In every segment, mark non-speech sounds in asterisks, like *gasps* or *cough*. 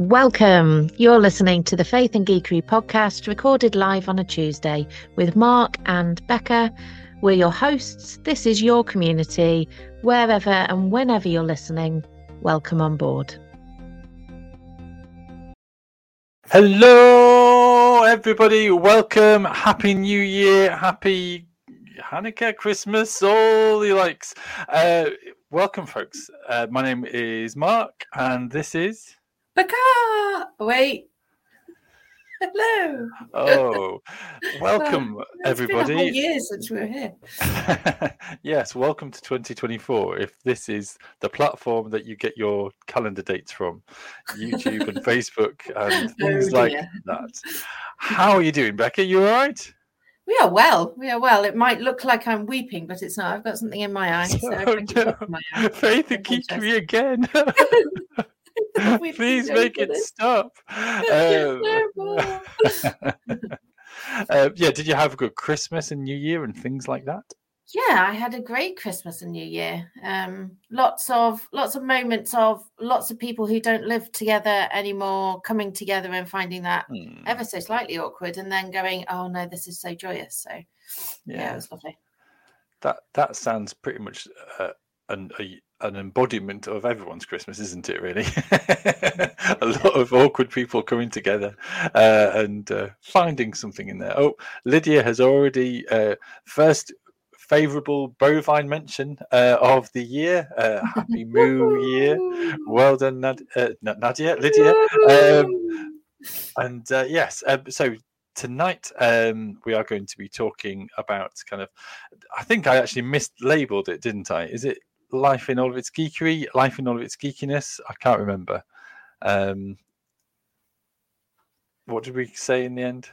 Welcome. You're listening to the Faith and Geekery podcast, recorded live on a Tuesday with Mark and Becca. We're your hosts. This is your community. Wherever and whenever you're listening, welcome on board. Hello, everybody. Welcome. Happy New Year. Happy Hanukkah, Christmas, all the likes. Uh, welcome, folks. Uh, my name is Mark, and this is. Becca! Wait. Hello. Oh, *laughs* welcome, Well, everybody. It's been a whole year since we were here. *laughs* yes, welcome to 2024. If this is the platform that you get your calendar dates from, YouTube and *laughs* Facebook and oh, things Oh, like that. How are you doing, Becca? You all right? We are well. We are well. It might look like I'm weeping, but it's not. I've got something in my eye. So Oh, no. my eye. Faith and I apologise. Kikiri again. *laughs* Please make it stop. *laughs* Um, *laughs* uh, yeah, did you have a good Christmas and New Year and things like that? yeah, I had a great Christmas and New Year. Um, lots of lots of moments of lots of people who don't live together anymore coming together and finding that Hmm, ever so slightly awkward, and then going, "Oh no, this is so joyous." So yeah, yeah, it was lovely. that that sounds pretty much uh, an a, an embodiment of everyone's Christmas, isn't it? Really, *laughs* a lot of awkward people coming together uh, and uh, finding something in there. Oh, Lydia has already uh, first favourable bovine mention uh, of the year. Uh, happy *laughs* Moo Year! Well done, Nad- uh, Nadia, Lydia. Um, and uh, yes, um, so tonight um, we are going to be talking about kind of. I think I actually mislabeled it, didn't I? Is it life in all of its geekery, life in all of its geekiness? I can't remember. Um, what did we say in the end?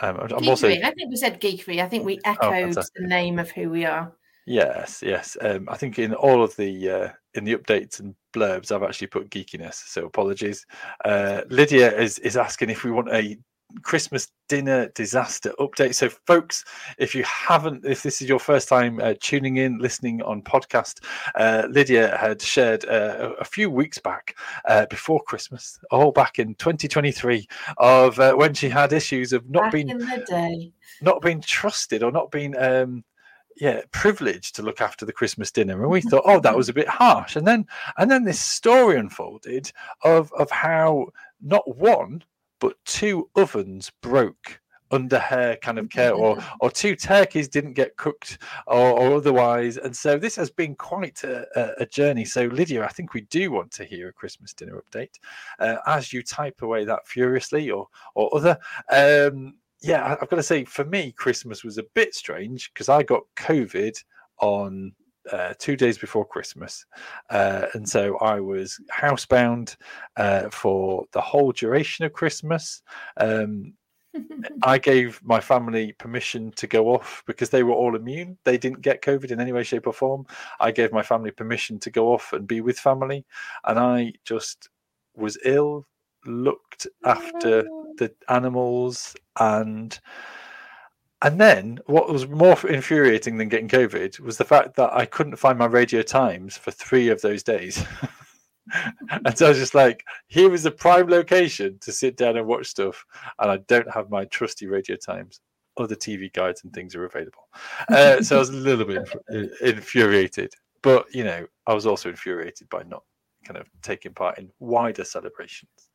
Um, I'm- I'm also Geekery. I think we said geekery. I think we echoed Oh, the name of who we are. Yes, yes. Um, I think in all of the uh, in the updates and blurbs, I've actually put geekiness. So apologies. Uh, Lydia is is asking if we want a Christmas dinner disaster update. So, folks, if you haven't, if this is your first time uh, tuning in, listening on podcast, uh, Lydia had shared uh, a few weeks back uh, before Christmas, all back in 2023, of uh, when she had issues of not Back being in the day. not being trusted or not being um yeah privileged to look after the christmas dinner and we thought oh that *laughs* was a bit harsh and then and then this story unfolded of of how not one but two ovens broke under her kind of care or or two turkeys didn't get cooked or, or otherwise and so this has been quite a, a, a journey. So lydia i think we do want to hear a christmas dinner update. Uh, as you type away that furiously or or other um yeah, I- I've got to say, for me, Christmas was a bit strange because I got COVID on uh, two days before Christmas. Uh, and so I was housebound uh, for the whole duration of Christmas. Um, I *laughs* gave my family permission to go off because they were all immune. They didn't get COVID in any way, shape, or form. I gave my family permission to go off and be with family. And I just was ill, looked after the animals and and then what was more infuriating than getting covid was the fact that i couldn't find my radio times for three of those days. *laughs* And so i was just like here is a prime location to sit down and watch stuff and i don't have my trusty radio times. Other tv guides and things are available. Uh, so i was a little bit inf- infuriated. But you know i was also infuriated by not kind of taking part in wider celebrations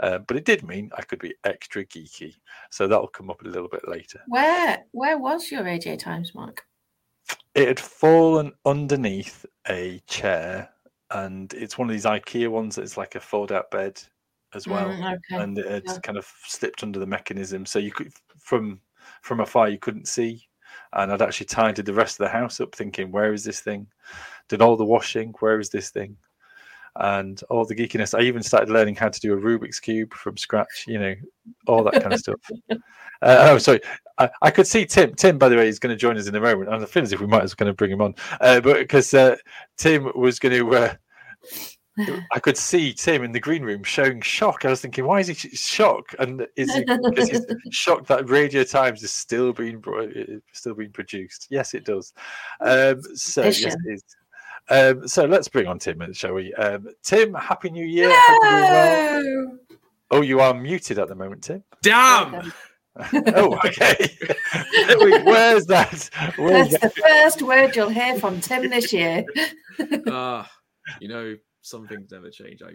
uh, but it did mean I could be extra geeky. So that'll come up a little bit later. Where where was your Radio Times, Mark? It had fallen underneath a chair, and it's one of these IKEA ones that's like a fold out bed as well. Mm, okay. And it had yeah. kind of slipped under the mechanism. So you could, from from afar, you couldn't see. And I'd actually tidied the rest of the house up thinking, where is this thing? Did all the washing, where is this thing? And all the geekiness. I even started learning how to do a Rubik's cube from scratch. You know, all that kind of stuff. *laughs* Uh, oh, sorry. I, I could see Tim. Tim, by the way, is going to join us in a moment, and I feel as if we might as well kind of bring him on, uh, but because uh, Tim was going to. Uh, I could see Tim in the green room showing shock. I was thinking, why is he sh- shocked? And is he because he's *laughs* shocked that Radio Times is still being bro- still being produced? Yes, it does. Um, so yes, it is. Um, so let's bring on Tim, shall we? Um, Tim, happy New Year. Hope you're doing well. No! Oh, you are muted at the moment, Tim. Damn! *laughs* oh, okay. *laughs* Where's that? Where's That's that? the first word you'll hear from Tim this year. *laughs* Ah, you know, some things never change. I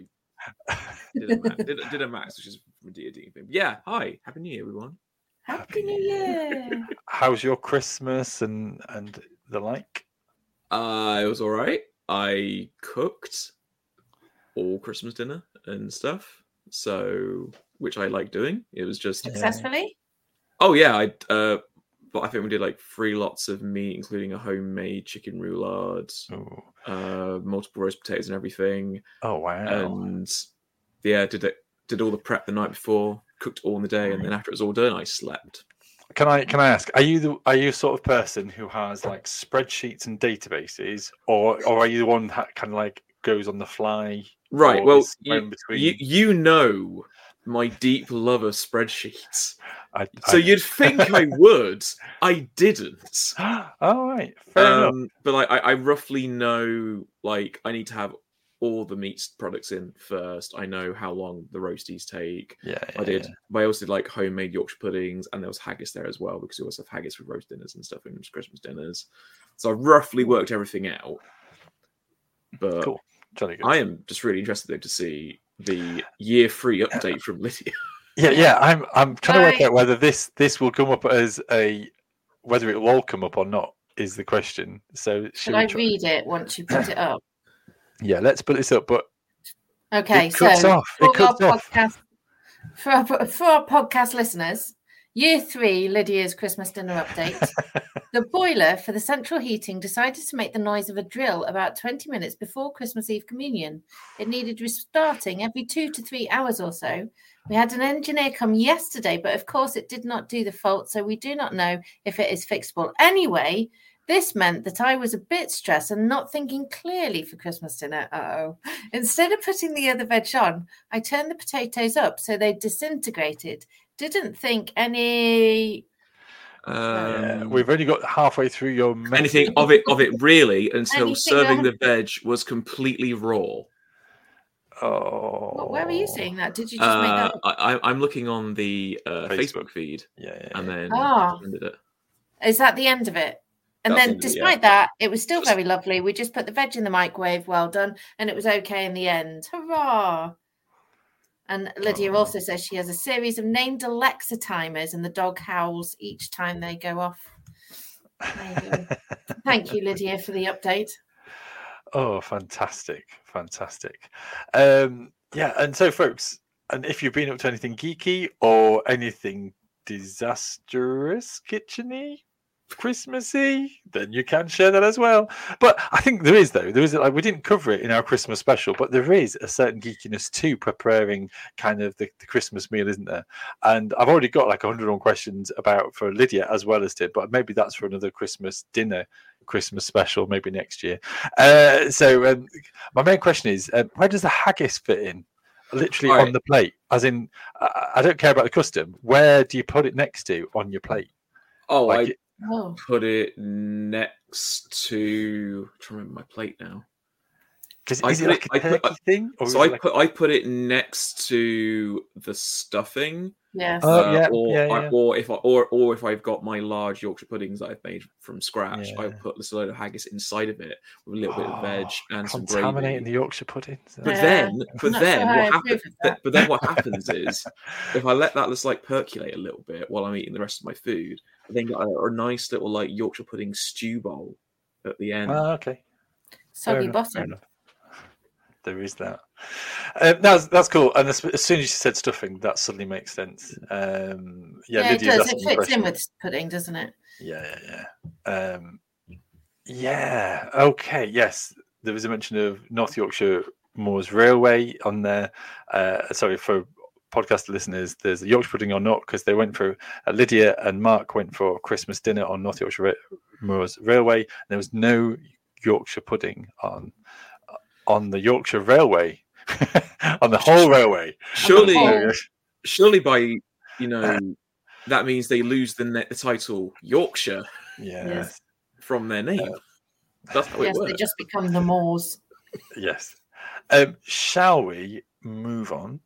did a, max, did, a- did a max, which is a D thing. Yeah, hi, happy New Year, everyone. Happy New Year. How's your Christmas and and the like? Uh, it was all right. I cooked all Christmas dinner and stuff, so which I like doing. It was just Successfully? oh yeah, I uh, but I think we did like three lots of meat, including a homemade chicken roulade, Oh, uh, multiple roast potatoes and everything. oh wow. and yeah, did it did all the prep the night before, cooked all in the day, and then after it was all done, I slept. Can I can I ask? Are you the are you sort of person who has like spreadsheets and databases, or or are you the one that kind of like goes on the fly? Right. Well, you, you you know my deep love of spreadsheets, I, so you'd think I *laughs* would. I didn't. I... *gasps* All right, fair enough. Um, but like I, I roughly know like I need to have all the meat products in first. I know how long the roasties take. Yeah, I did. But I also did like homemade Yorkshire puddings, and there was haggis there as well because we also have haggis with roast dinners and stuff and Christmas dinners. So I roughly worked everything out. But Cool. Good. I am just really interested though to see the year three update from Lydia. *laughs* Yeah, yeah. I'm I'm trying to work out whether this this will come up as a whether it will all come up or not is the question. So should Should I try- read it once you put it up? Yeah, let's put this up. But Okay, it cuts so off. It for our cuts off. podcast for our, for our podcast listeners, year three, Lydia's Christmas dinner update. *laughs* the boiler for the central heating decided to make the noise of a drill about 20 minutes before Christmas Eve communion. It needed restarting every two to three hours or so. We had an engineer come yesterday, but of course it did not do the fault, so we do not know if it is fixable. Anyway, this meant that I was a bit stressed and not thinking clearly for Christmas dinner. Uh-oh. Instead of putting the other veg on, I turned the potatoes up so they disintegrated. Didn't think any. yeah, Um, we've only got halfway through your message. anything of it of it really until Anything serving the veg was completely raw. Oh, What, where were you seeing that? Did you just make Uh, that? up? I, I- I'm looking on the uh, Facebook. Facebook. feed, Yeah, yeah, and then Ah. ended it. Is that the end of it? And That's then, the end yeah. despite that, it was still very lovely. We just put the veg in the microwave, well done, and it was okay in the end. Hurrah! And Lydia Oh. also says she has a series of named Alexa timers, and the dog howls each time they go off. You *laughs* go. Thank you, Lydia, for the update. Oh, fantastic, fantastic. Um, yeah, and so, folks, and if you've been up to anything geeky or anything disastrous, kitcheny, Christmassy, then you can share that as well. But I think there is, though, there is like we didn't cover it in our Christmas special, but there is a certain geekiness to preparing kind of the, the Christmas meal, isn't there? And I've already got like 101 questions about for Lydia as well as Tim, but maybe that's for another Christmas dinner. Christmas special, maybe next year. Uh, so, um, my main question is, um, where does the haggis fit in? Literally Right. on the plate, as in, I, I don't care about the custom. Where do you put it next to on your plate? Oh, Like, I Oh, put it next to. I'm trying to remember my plate now. is, I is it put like it- a I put- thing? Or So I like- put I put it next to the stuffing, yes. Oh, uh, yeah, or yeah, I- or if I or or if I've got my large Yorkshire puddings that I've made from scratch, I put this load of haggis inside of it with a little bit of veg Oh, *gasps* and some gravy. contaminating gravy. the Yorkshire puddings. But Yeah. then, but then sure what happens? of. But then what happens is, if I let that just like percolate a little bit while I'm eating the rest of my food, I then get a, a nice little like Yorkshire pudding stew bowl at the end. Ah, okay. Soggy bottom. There is that. Um, that's that's cool. And as, as soon as you said stuffing, that suddenly makes sense. Um, yeah, Yeah, it Lydia's does. It asking a fits in with pudding, doesn't it? Yeah, yeah, yeah. Um, yeah. Okay. Yes, there was a mention of North Yorkshire Moors Railway on there. Uh, sorry for podcast listeners. There's a Yorkshire pudding or not because they went for uh, Lydia and Mark went for Christmas dinner on North Yorkshire Ra- Moors Railway. There was no Yorkshire pudding on on the Yorkshire Railway *laughs* on the whole railway. surely, surely by you know that means they lose the, ne- the title Yorkshire Yeah. Yes. from their name. That's how yes, it they just become the Moors. Yes. Um, shall we move on?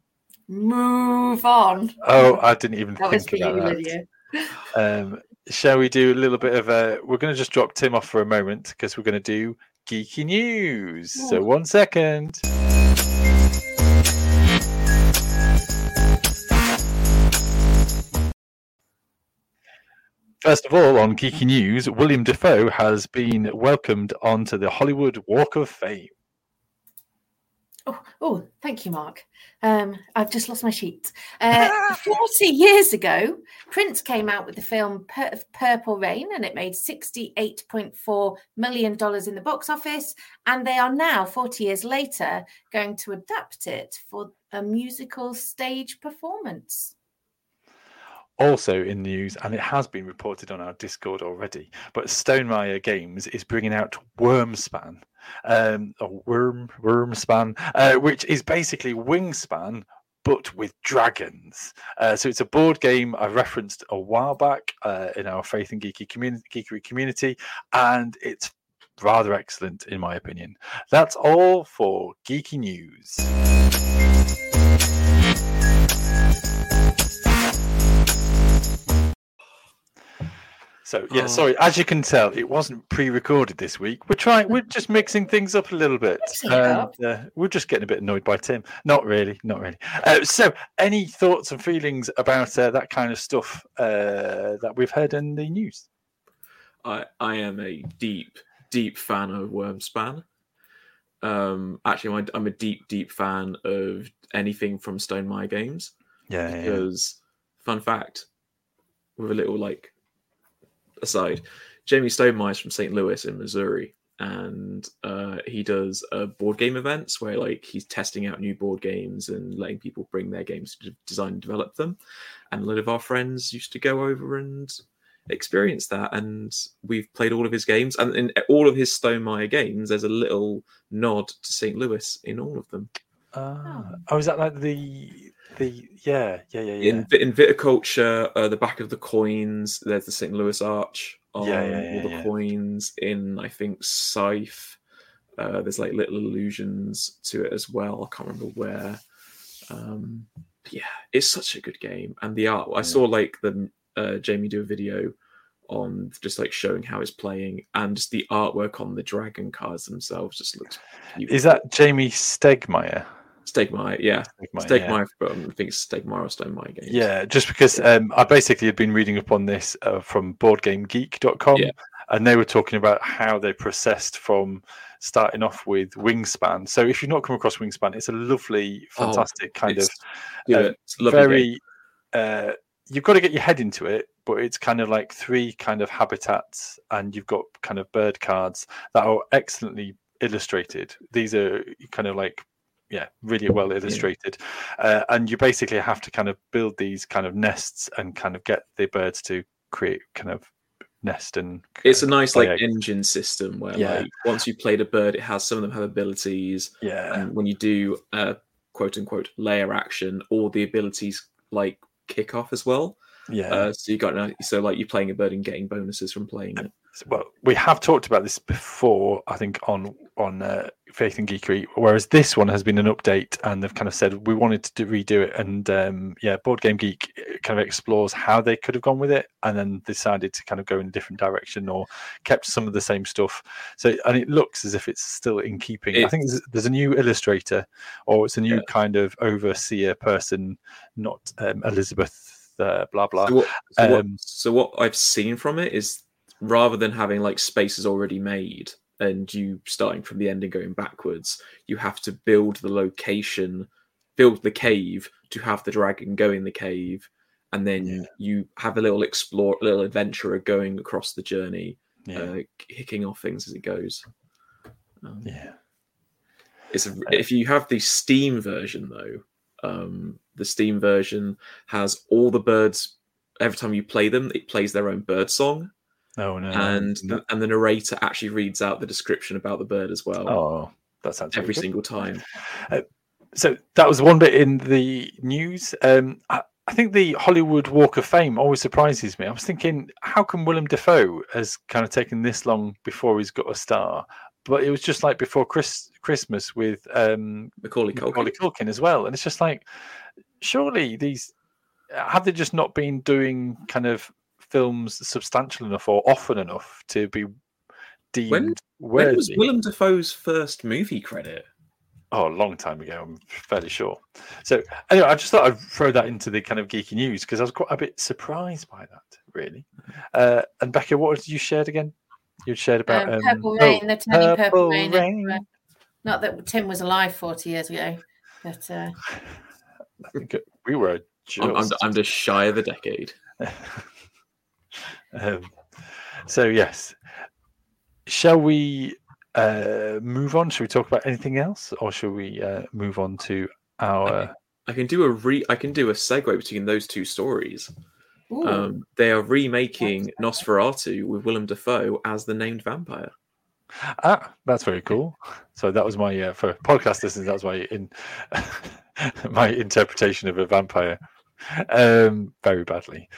Move on. Oh, I didn't even that think you, about that. Lydia. *laughs* Um, shall we do a little bit of a? We're going to just drop Tim off for a moment because we're going to do geeky news. So one second. First of all, on geeky news, William Dafoe has been welcomed onto the Hollywood Walk of Fame. Oh, oh, thank you, Mark. Um, I've just lost my sheet. *laughs* Uh, 40 years ago, Prince came out with the film Pur- Purple Rain and it made $68.4 million in the box office. And they are now, 40 years later, going to adapt it for a musical stage performance. Also in news, and it has been reported on our Discord already, but Stonemaier Games is bringing out Wyrmspan, um, or Worm Wyrmspan, uh, which is basically Wingspan but with dragons. Uh, so it's a board game I referenced a while back uh, in our Faith and Geeky community, Geekery community, and it's rather excellent in my opinion. That's all for Geeky News. So yeah, Oh. sorry. As you can tell, it wasn't pre-recorded this week. We're trying. We're just mixing things up a little bit. And, uh, we're just getting a bit annoyed by Tim. Not really. Not really. Uh, so, any thoughts and feelings about uh, that kind of stuff uh, that we've heard in the news? I I am a deep deep fan of Wyrmspan. Um, actually, I'm, I'm a deep deep fan of anything from Stonemaier Games Yeah. yeah. because, fun fact, with a little like aside, Jamie Stonemaier is from St. Louis in Missouri, and uh, he does uh, board game events where like he's testing out new board games and letting people bring their games to design and develop them. And a lot of our friends used to go over and experience that, and we've played all of his games. And in all of his Stonemaier games, there's a little nod to St. Louis in all of them. Ah. Oh, is that like the the yeah yeah yeah yeah In, in viticulture, uh, the back of the coins, there's the St. Louis Arch on Yeah, yeah, yeah, all the coins. In I think Scythe, uh, there's like little allusions to it as well. I can't remember where. Um, yeah, it's such a good game, and the art. I saw like the uh, Jamey do a video on just like showing how it's playing, and just the artwork on the dragon cards themselves just looks. Beautiful. Is that Jamey Stegmaier? Stegmaier? Yeah, Stegmaier, yeah. Stegmaier. but I think it's Stegmaier or Stonemaier games. Yeah, just because um, I basically had been reading up on this uh, from BoardGameGeek.com, Yeah. and they were talking about how they processed from starting off with Wingspan. So if you've not come across Wingspan, it's a lovely, Oh, fantastic kind of do uh. Very. Uh, you've got to get your head into it, but it's kind of like three kind of habitats, and you've got kind of bird cards that are excellently illustrated. These are kind of like yeah, really well illustrated, uh, and you basically have to kind of build these kind of nests and kind of get the birds to create kind of nest and It's a nice like eggs. engine system where Yeah. like once you've played a bird, it has some of them have abilities, yeah and when you do a quote unquote layer action, all the abilities like kick off as well. yeah Uh, so you got so like you're playing a bird and getting bonuses from playing it. Well, we have talked about this before, I think, on on uh, Faith and Geekery. Whereas this one has been an update, and they've kind of said we wanted to do, redo it, and um, yeah, Board Game Geek uh, kind of explores how they could have gone with it, and then decided to kind of go in a different direction or kept some of the same stuff. So, and it looks as if it's still in keeping. I think there's, there's a new illustrator, or it's a new Yeah. kind of overseer person, not um, Elizabeth. Uh, blah blah. So what, so, what, Um, so what I've seen from it is rather than having like spaces already made and you starting from the end and going backwards, you have to build the location, build the cave to have the dragon go in the cave, and then Yeah. you have a little explore, little adventurer going across the journey, Yeah, uh, kicking off things as it goes. Um, yeah. it's a, if you have the Steam version though, um, the Steam version has all the birds. Every time you play them, it plays their own bird song, Oh no. and the, and the narrator actually reads out the description about the bird as well Oh, that sounds every good. single time. So that was one bit in the news. Um, I, I think the Hollywood Walk of Fame always surprises me. I was thinking, how come Willem Dafoe has kind of taken this long before he's got a star? But it was just like before Chris, Christmas with um, Macaulay Culkin. Macaulay Culkin as well, and it's just like, surely these have they just not been doing kind of films substantial enough or often enough to be deemed When- worthy? When was Willem Dafoe's first movie credit? Oh, a long time ago, I'm fairly sure. So, anyway, I just thought I'd throw that into the kind of geeky news because I was quite a bit surprised by that, really. Uh, and Becca, what did you shared again? You shared about Um, um, Purple oh, Rain, the turning Purple, Purple Rain. Rain. uh, Not that Tim was alive 40 years ago, but uh, *laughs* I think we were just. I'm, I'm, I'm just shy of a decade. *laughs* um, so yes, shall we uh, move on? Should we talk about anything else, or shall we uh, move on to our? I can do a re. I can do a segue between those two stories. ooh, Um, they are remaking Nosferatu with Willem Dafoe as the named vampire. Ah, that's very cool. So that was my uh, for podcast listeners. That was my in *laughs* my interpretation of a vampire. Um, very badly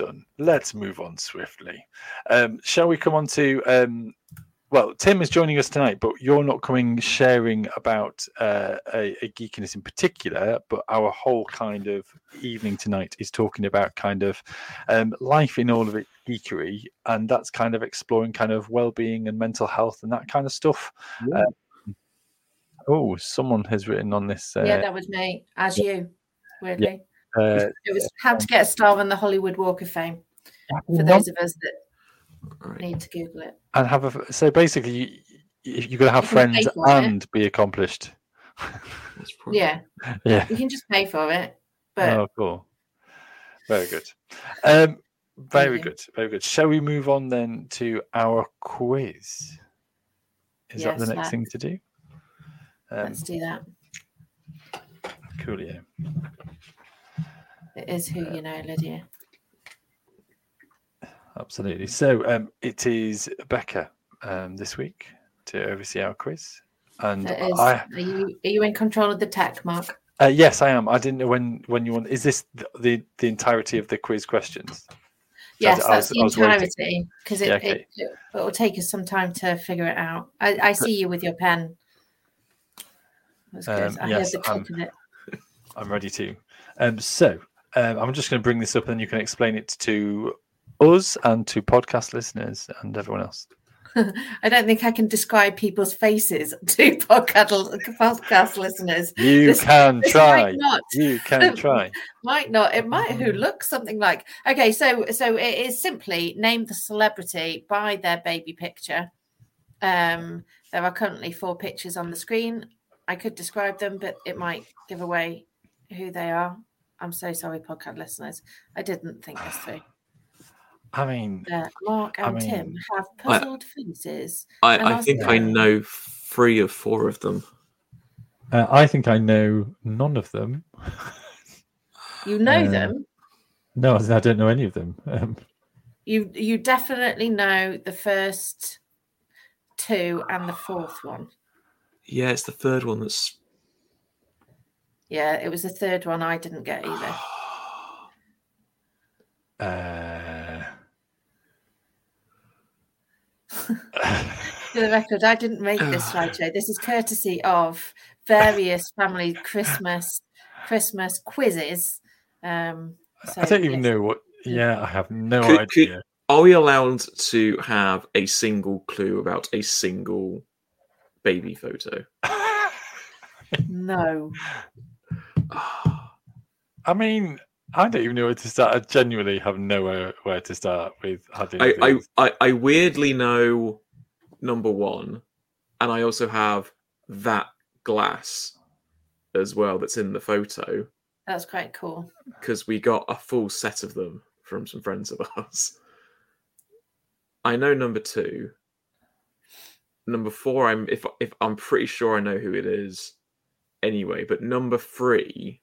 done. Let's move on swiftly. Um, shall we come on to? Um, well, Tim is joining us tonight, but you're not coming sharing about uh, a, a geekiness in particular. But our whole kind of evening tonight is talking about kind of um, life in all of its geekery, and that's kind of exploring kind of well-being and mental health and that kind of stuff. Yeah. Oh, someone has written on this. Uh, yeah, that was me, as you, weirdly. Uh, It was how to get a star on the Hollywood Walk of Fame for those of us that need to Google it. and have a so basically you, you- you're gonna have You friends for it. and be accomplished. *laughs* That's Yeah, Yeah. you can just pay for it, but Oh, cool. Very good. Um, very good. Very good. Shall we move on then to our quiz? Is that the next let's. thing to do? Um, let's do that. coolio. It is who you know, Lydia. Absolutely. So um, it is Becca um, this week to oversee our quiz, and. I Are you are you in control of the tech, Mark? uh, yes, I am. I didn't know when when you want. Is this the the, the entirety of the quiz questions? Yes, I that's the I was waiting. entirety because it, Yeah, okay. it it will take us some time to figure it out. I, I see you with your pen. That's good. Um, I yes, heard the I'm- of it. I'm ready to. Um, so um, I'm just going to bring this up, and then you can explain it to us and to podcast listeners and everyone else. *laughs* I don't think I can describe people's faces *laughs* to podcast, podcast listeners. You This- can This try. not, You can *laughs* try. might not. It might who looks something like. Okay, so so it is simply name the celebrity by their baby picture. Um, there are currently four pictures on the screen. I could describe them, but it might give away who they are. I'm so sorry, podcast listeners. I didn't think this through. I mean, Uh, Mark I and Tim have puzzled faces. I, I also- think I know three of four of them. uh, I think I know none of them. You know Uh, them. No, I don't know any of them. Um, You you definitely know the first two and the fourth one. Yeah, it's the third one that's. Yeah, it was the third one I didn't get either. *sighs* uh, *laughs* For the record, I didn't make this *sighs* slideshow. This is courtesy of various family Christmas Christmas quizzes. Um, so I don't even yes. know what. Yeah, I have no Could- could- idea. Are we allowed to have a single clue about a single baby photo? No. *laughs* *sighs* I mean, I don't even know where to start. I genuinely have nowhere where to start with. I, I. I, I weirdly know number one, and I also have that glass as well that's in the photo That's quite cool. because we got a full set of them from some friends of ours. I know number two. Number four, I'm if if I'm pretty sure I know who it is anyway, but number three.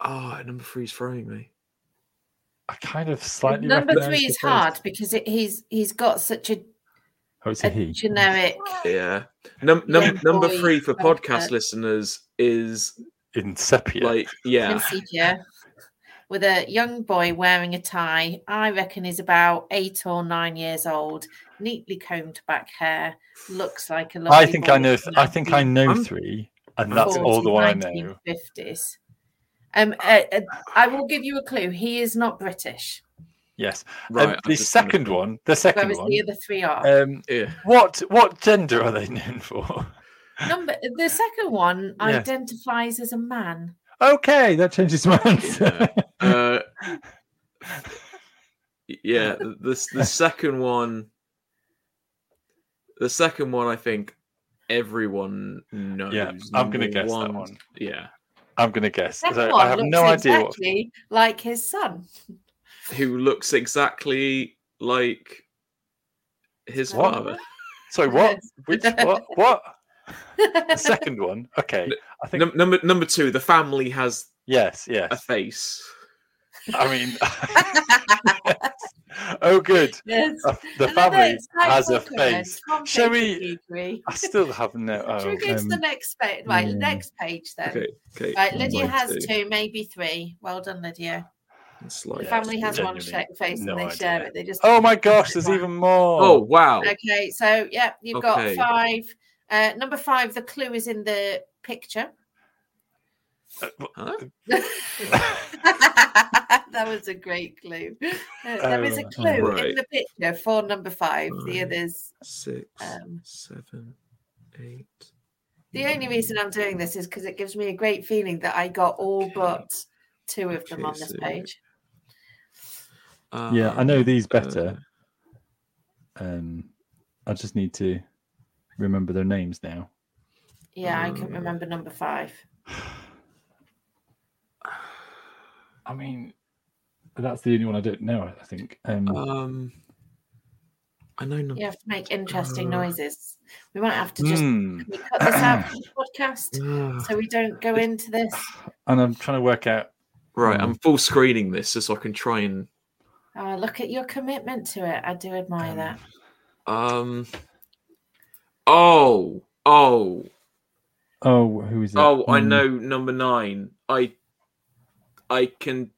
Oh, number three is throwing me. I kind of slightly. Number three is hard because it, he's he's got such a, Oh, a a he. generic. Yeah. Num- num- Young number three for podcast listeners is in. Like, yeah, in sepia, with a young boy wearing a tie. I reckon he's about eight or nine years old, neatly combed back hair, looks like a lovely I think I know. from I think I know three, and that's all the one I know. 1950s. Um, uh, uh, I will give you a clue. He is not British, Yes. right. Um, the just gonna- second one. The second whereas one. the other three are. Um, Yeah. what what gender are they known for? Number the second one Yeah. identifies as a man. Okay, that changes my answer. Uh, yeah, *laughs* the the second one, the second one, I think everyone knows. Yeah, I'm gonna Number guess that one. Yeah, I'm gonna guess. Second So one I have looks no idea what. exactly like his son. who looks exactly like his What? father. Sorry, what? *laughs* Which what? What? The second one. Okay, I think Num- number number two, the family has yes, a face. I mean, *laughs* oh, good. yes. Uh, The Another family has a face. from Shall we- I still have no. Oh, Should we go to the um, next page? Right, yeah. next page then. Okay, okay. Right, Lydia has two. two, maybe three. Well done, Lydia. It's The like- family has one genuinely sh- face no and they idea. share it. They just Oh my gosh, there's even more. Oh wow! Okay, so yeah, you've Okay. got five. Uh, number five, the clue is in the picture. Huh? *laughs* that was a great clue. Uh, there is a Oh, clue in the picture for number five. The others. Six, Um, seven, eight. The only reason I'm doing this is because it gives me a great feeling that I got all Okay. but two of them Okay, on this so- page. Yeah, I know Um, these uh, better. Um, I just need to remember their names now. Yeah, I can remember number five. *sighs* I mean, that's the only one I don't know. I think. Um, Um, I know number. You have to make interesting Uh, noises. We might have to just can we cut this out *clears throat* from the podcast Ah, so we don't go into this. and I'm trying to work out. right, Hmm. I'm full screening this so I can try and. Oh, look at your commitment to it. I do admire Um, that. Um. Oh, oh, Oh, who is it? oh! I Um, know number nine. I, I can.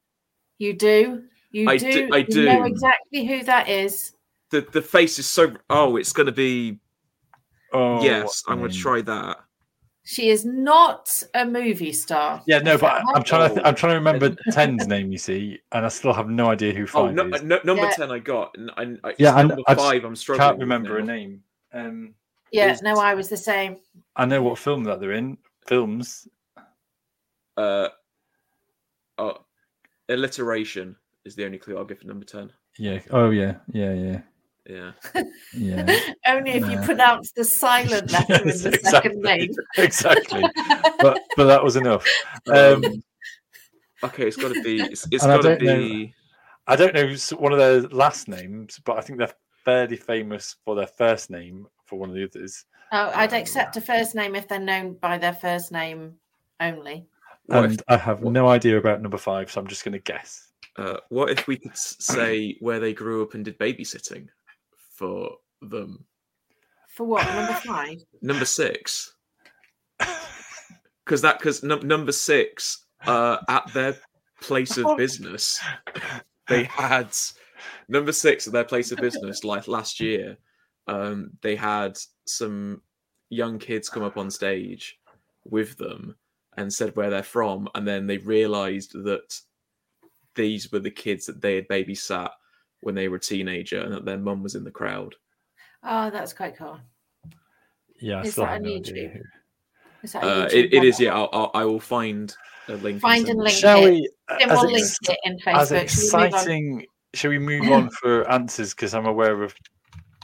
You do. You I do. do- I You know exactly who that is. The the face is so. Oh, it's gonna be. Oh, yes, I'm gonna try that. She is not a movie star. Yeah, no, but I- I'm trying to. Th- Oh. I'm trying to remember *laughs* Ten's name. You see, and I still have no idea who Oh, five no, is. no, number Yeah. ten I got. And I, I, Yeah, yeah, number I five I'm struggling. Can't with remember a name. Um, Yeah, is- no, I was the same. I know what film that they're in. Films. Uh, oh, alliteration is the only clue I'll give for number ten. Yeah. Oh, yeah. Yeah. Yeah. Yeah. Yeah. *laughs* Only if you pronounce the silent *laughs* letter in the exactly. second name. *laughs* exactly. But but that was enough. Um, Um, okay, it's got to be. It's, it's And I got to don't know- be. I don't know one of their last names, but I think they're fairly famous for their first name for one of the others. Oh, I'd accept a first name if they're known by their first name only. What if, And I have no idea about number five, so I'm just going to guess. uh, what if we could say where they grew up and did babysitting for them? For what? Number five? *sighs* Number six, because that because num- number six uh, at their place of business, *laughs* they had number six at their place of business like last year. Um, they had some young kids come up on stage with them and said where they're from, and then they realised that these were the kids that they had babysat when they were a teenager, and that their mum was in the crowd. Oh, that's quite cool. Yeah, I Is still that have on no idea. YouTube? who. Is that a Uh, it, it is, yeah. I'll, I'll, I will find a link. Find send and link Shall it. we? Tim as will link ex- it in as Facebook. Shall we move on? exciting. Shall we move on for answers? Because I'm aware of Yeah.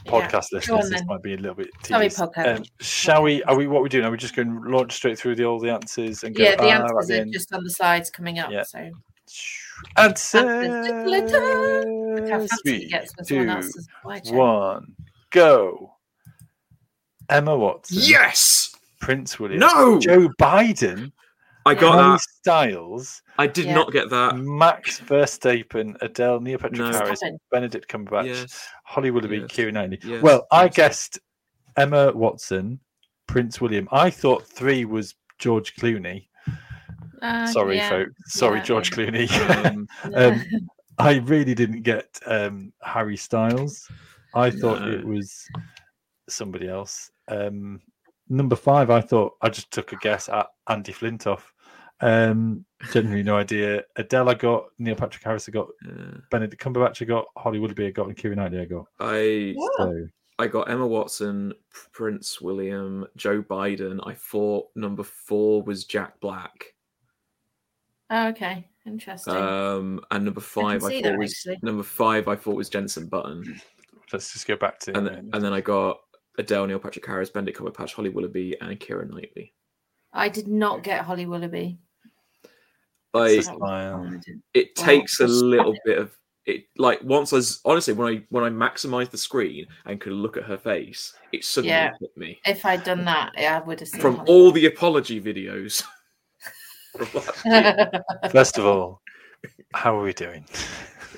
Podcast Go on listeners. This might be a little bit. Sorry, podcast. Um, shall we? Are we? What are we doing? Are we just going to launch straight through the all the answers and go? Yeah, the "Ah," answers the are end? just on the slides coming up. Yeah. So Answers. look how fancy Three, it gets when someone two, else is watching. one, go. Emma Watson. Yes. Prince William. No. Joe Biden. I got Harry that. Styles. I did Yeah. not get that. Max Verstappen. Adele. Neil Patrick No. Harris. Stop. Benedict Cumberbatch. Yes. Holly Willoughby. Yes. Keira Knightley. Yes. Well, I Yes. guessed Emma Watson, Prince William. I thought three was George Clooney. Uh, Sorry, yeah, folks. Sorry, yeah, George. Clooney. *laughs* Um, Um, I really didn't get um, Harry Styles. I thought it was somebody else. Um, number five, I thought I just took a guess at Andy Flintoff. Um, genuinely no idea. Adele, I got Neil Patrick Harris, I got uh, Benedict Cumberbatch, I got Holly Willoughby, I got, and Kieran Knightley, I got. I So I got Emma Watson, Prince William, Joe Biden. I thought number four was Jack Black. Oh, okay, interesting. Um, and number five, I, see thought that, was actually. number five. I thought was Jensen Button, let's just go back to and then, and then I got Adele, Neil Patrick Harris, Benedict Cumberbatch, Holly Willoughby, and Keira Knightley. I did not get Holly Willoughby. Like It's a smile. I didn't. it Wow. takes a little bit of it. Like once I was honestly when I when I maximized the screen and could look at her face, it suddenly Yeah. hit me If I'd done that, yeah, I would have seen from Holly all the apology videos. *laughs* from last *laughs* year. First of all, how are we doing?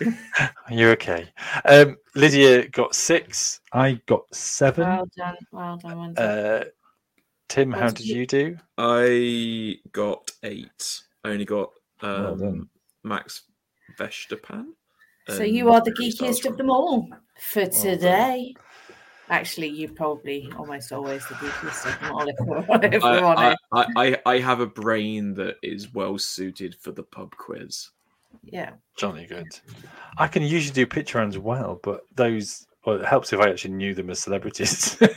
*laughs* are you okay? Um, Lydia got six. I got seven. well done, well done. Wendy. Uh, Tim, What how did did you- you do? I got eight. I only got Well um, done. Max Verstappen. so you are the geekiest of them all for done. today. Actually, you probably almost always the geekiest of them all. If we're, if we're I, honest. I, I, I have a brain that is well suited for the pub quiz. Yeah. Johnny good. I can usually do picture rounds well, but those well, it helps if I actually knew them as celebrities. *laughs* it's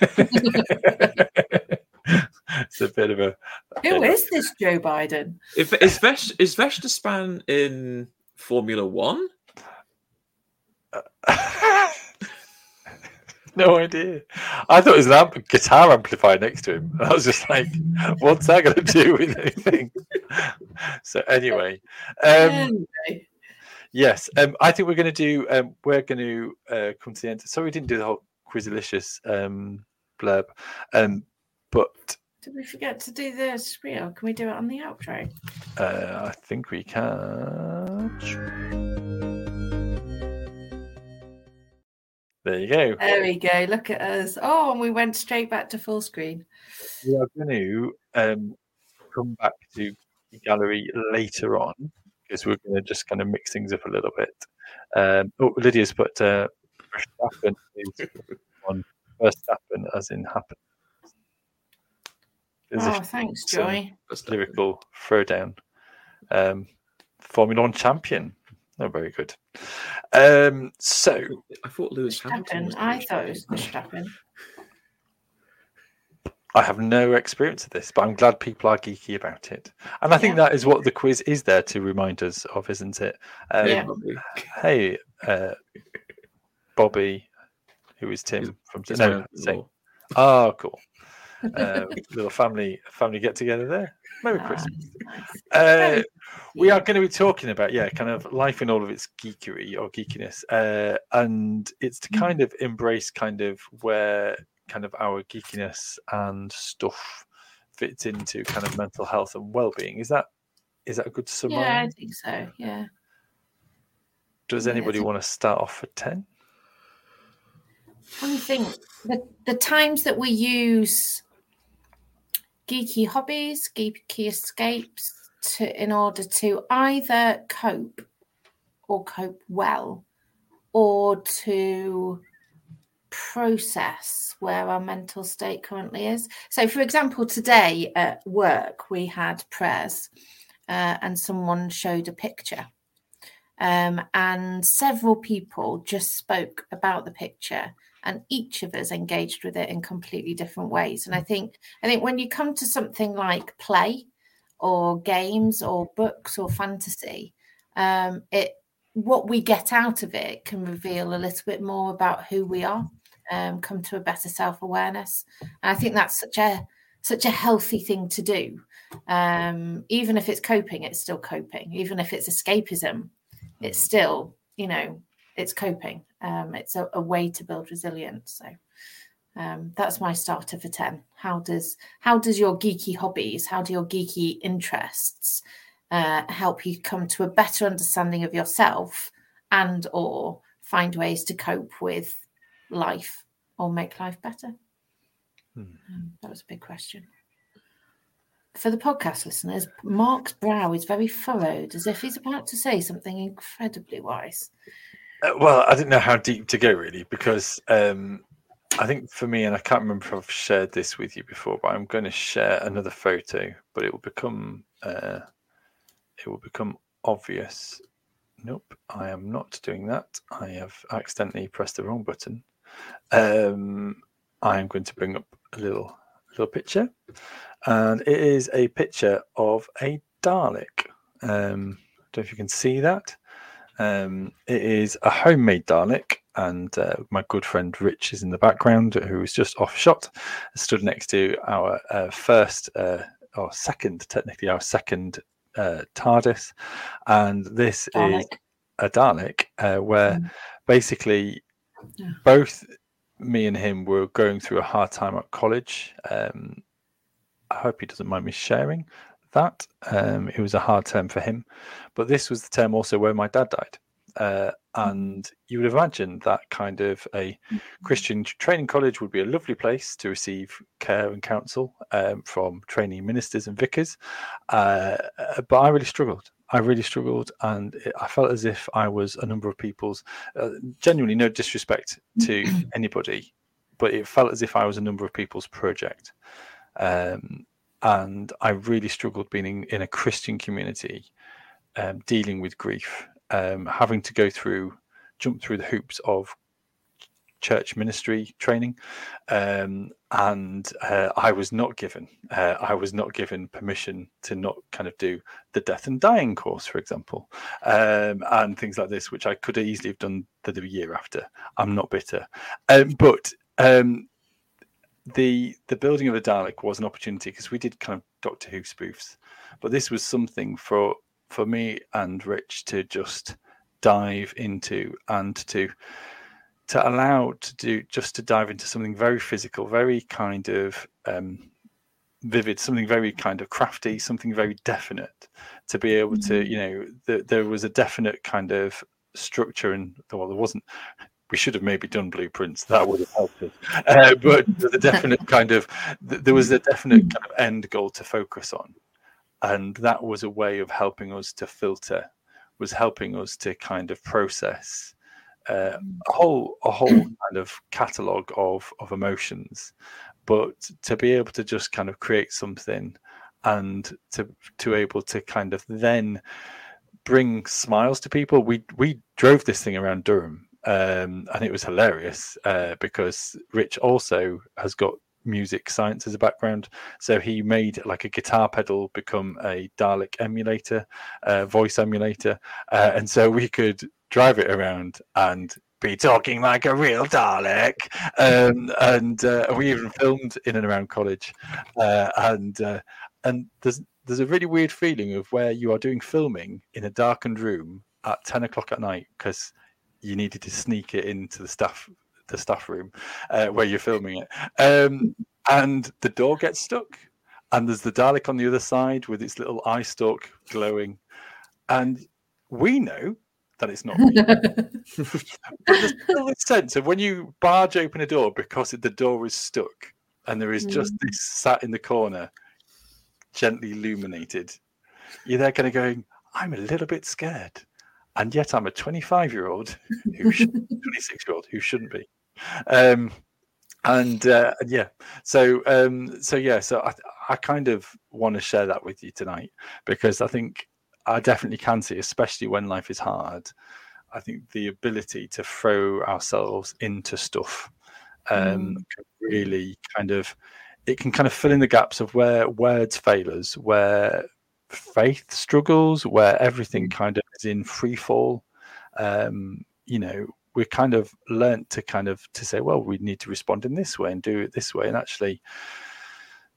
a bit of a Who is this Joe Biden? If is Vesh is Verstappen in Formula One? *laughs* no idea. I thought it was an amp- guitar amplifier next to him. *laughs* I was just like, what's that going to do with anything? *laughs* so anyway, um, yes, um, I think we're going to do. Um, we're going to uh, come to the end. Sorry, we didn't do the whole Quizalicious um, blurb, um, but did we forget to do the spiel? Can we do it on the outro? uh, I think we can. There you go. There we go. Look at us. Oh, and we went straight back to full screen. we are going to um, come back to the gallery later on because we're going to just kind of mix things up a little bit. Um, oh, Lydia's put uh, Verstappen is *laughs* on Verstappen as in happen. There's Oh, thanks, some Joy. Verstappen. lyrical throwdown. Um, Formula One champion. Oh, very good. Um, so, I thought Lewis Hamilton. Was I thought it was champion. Verstappen. I have no experience of this, but I'm glad people are geeky about it. And I think Yeah. that is what the quiz is there to remind us of, isn't it? Um, Yeah. Hey, uh, Bobby, who is Tim He's- from He's no, my. Oh, cool. *laughs* Uh, little family family get together there. Merry Ah, Christmas. nice. Uh, we are going to be talking about yeah, kind of life in all of its geekery or geekiness, uh, and it's to Mm. kind of embrace kind of where kind of our geekiness and stuff fits into kind of mental health and well-being. Is that is that a good summary? Yeah, I think so. Yeah. Does anybody it's- want to start off at ten? I think the, the times that we use geeky hobbies, geeky escapes to in order to either cope or cope well or to process where our mental state currently is. So, for example, today at work we had prayers uh, and someone showed a picture. Um, and several people just spoke about the picture and each of us engaged with it in completely different ways. And i think i think when you come to something like play or games or books or fantasy um, it what we get out of it can reveal a little bit more about who we are um, come to a better self-awareness. And i think that's such a such a healthy thing to do. Um, even if it's coping it's still coping. Even if it's escapism it's still you know it's coping. Um, it's a, a way to build resilience. So um, that's my starter for 10 how does how does your geeky hobbies how do your geeky interests uh, help you come to a better understanding of yourself and or find ways to cope with life or make life better? Hmm. um, that was a big question. For the podcast listeners, Mark's brow is very furrowed, as if he's about to say something incredibly wise. Uh, well, I didn't know how deep to go really because um, I think for me, and I can't remember if I've shared this with you before, but I'm going to share another photo, but it will become uh, it will become obvious. Nope, I am not doing that. I have accidentally pressed the wrong button. Um, I am going to bring up a little little picture, and it is a picture of a Dalek. Um, don't know if you can see that. Um, it is a homemade Dalek, and uh, my good friend Rich is in the background, who is just off shot, stood next to our uh, first uh, or second, technically our second uh, TARDIS, and this Dalek. is a Dalek, uh, where mm. basically yeah. both me and him were going through a hard time at college. Um, I hope he doesn't mind me sharing that. Um, it was a hard term for him, but this was the term also where my dad died. Uh, and you would imagine that kind of a mm-hmm. Christian training college would be a lovely place to receive care and counsel um, from training ministers and vicars. Uh, but I really struggled. I really struggled, and it, I felt as if I was a number of people's. Uh, genuinely, no disrespect to anybody, but it felt as if I was a number of people's project. Um, and I really struggled being in, in a Christian community, um, dealing with grief, um, having to go through, jump through the hoops of church ministry training, um, and uh, I was not given. Uh, I was not given permission to not kind of do the death and dying course, for example, um, and things like this, which I could easily have done the, the year after. I'm not bitter, um, but um, the the building of a Dalek was an opportunity because we did kind of Doctor Who spoofs, but this was something for for me and Rich to just dive into and to to allow to do just to dive into something very physical, very kind of um, vivid, something very kind of crafty, something very definite. To be able to, mm-hmm. you know, the, there was a definite kind of structure, and well, there wasn't we should have maybe done blueprints. That would have helped us. *laughs* Uh, but the definite kind of there was a definite kind of end goal to focus on, and that was a way of helping us to filter, was helping us to kind of process uh, a whole a whole *clears throat* kind of catalog of of emotions, but to be able to just kind of create something and to to able to kind of then bring smiles to people. We we drove this thing around Durham um, and it was hilarious uh, because Rich also has got music science as a background. So he made like a guitar pedal become a Dalek emulator, uh, voice emulator. Uh, and so we could drive it around and be talking like a real Dalek. Um, and uh, we even filmed in and around college. Uh, and uh, and there's, there's a really weird feeling of where you are doing filming in a darkened room at 10 o'clock at night because you needed to sneak it into the staff the staff room uh, where you're filming it, um, and the door gets stuck, and there's the Dalek on the other side with its little eye stalk glowing, and we know that it's not. *laughs* but there's still a sense of when you barge open a door because the door is stuck, and there is just mm. this sat in the corner, gently illuminated. You're there, kind of going, "I'm a little bit scared." And yet I'm a 25 year old who *laughs* 26 year old who shouldn't be. Um, and uh, yeah, so um, so yeah, so I, I kind of want to share that with you tonight because I think I definitely can see, especially when life is hard. I think the ability to throw ourselves into stuff um, mm. can really kind of it can kind of fill in the gaps of where words fail us, where faith struggles where everything mm. kind of is in free fall um, you know we're kind of learnt to kind of to say well we need to respond in this way and do it this way and actually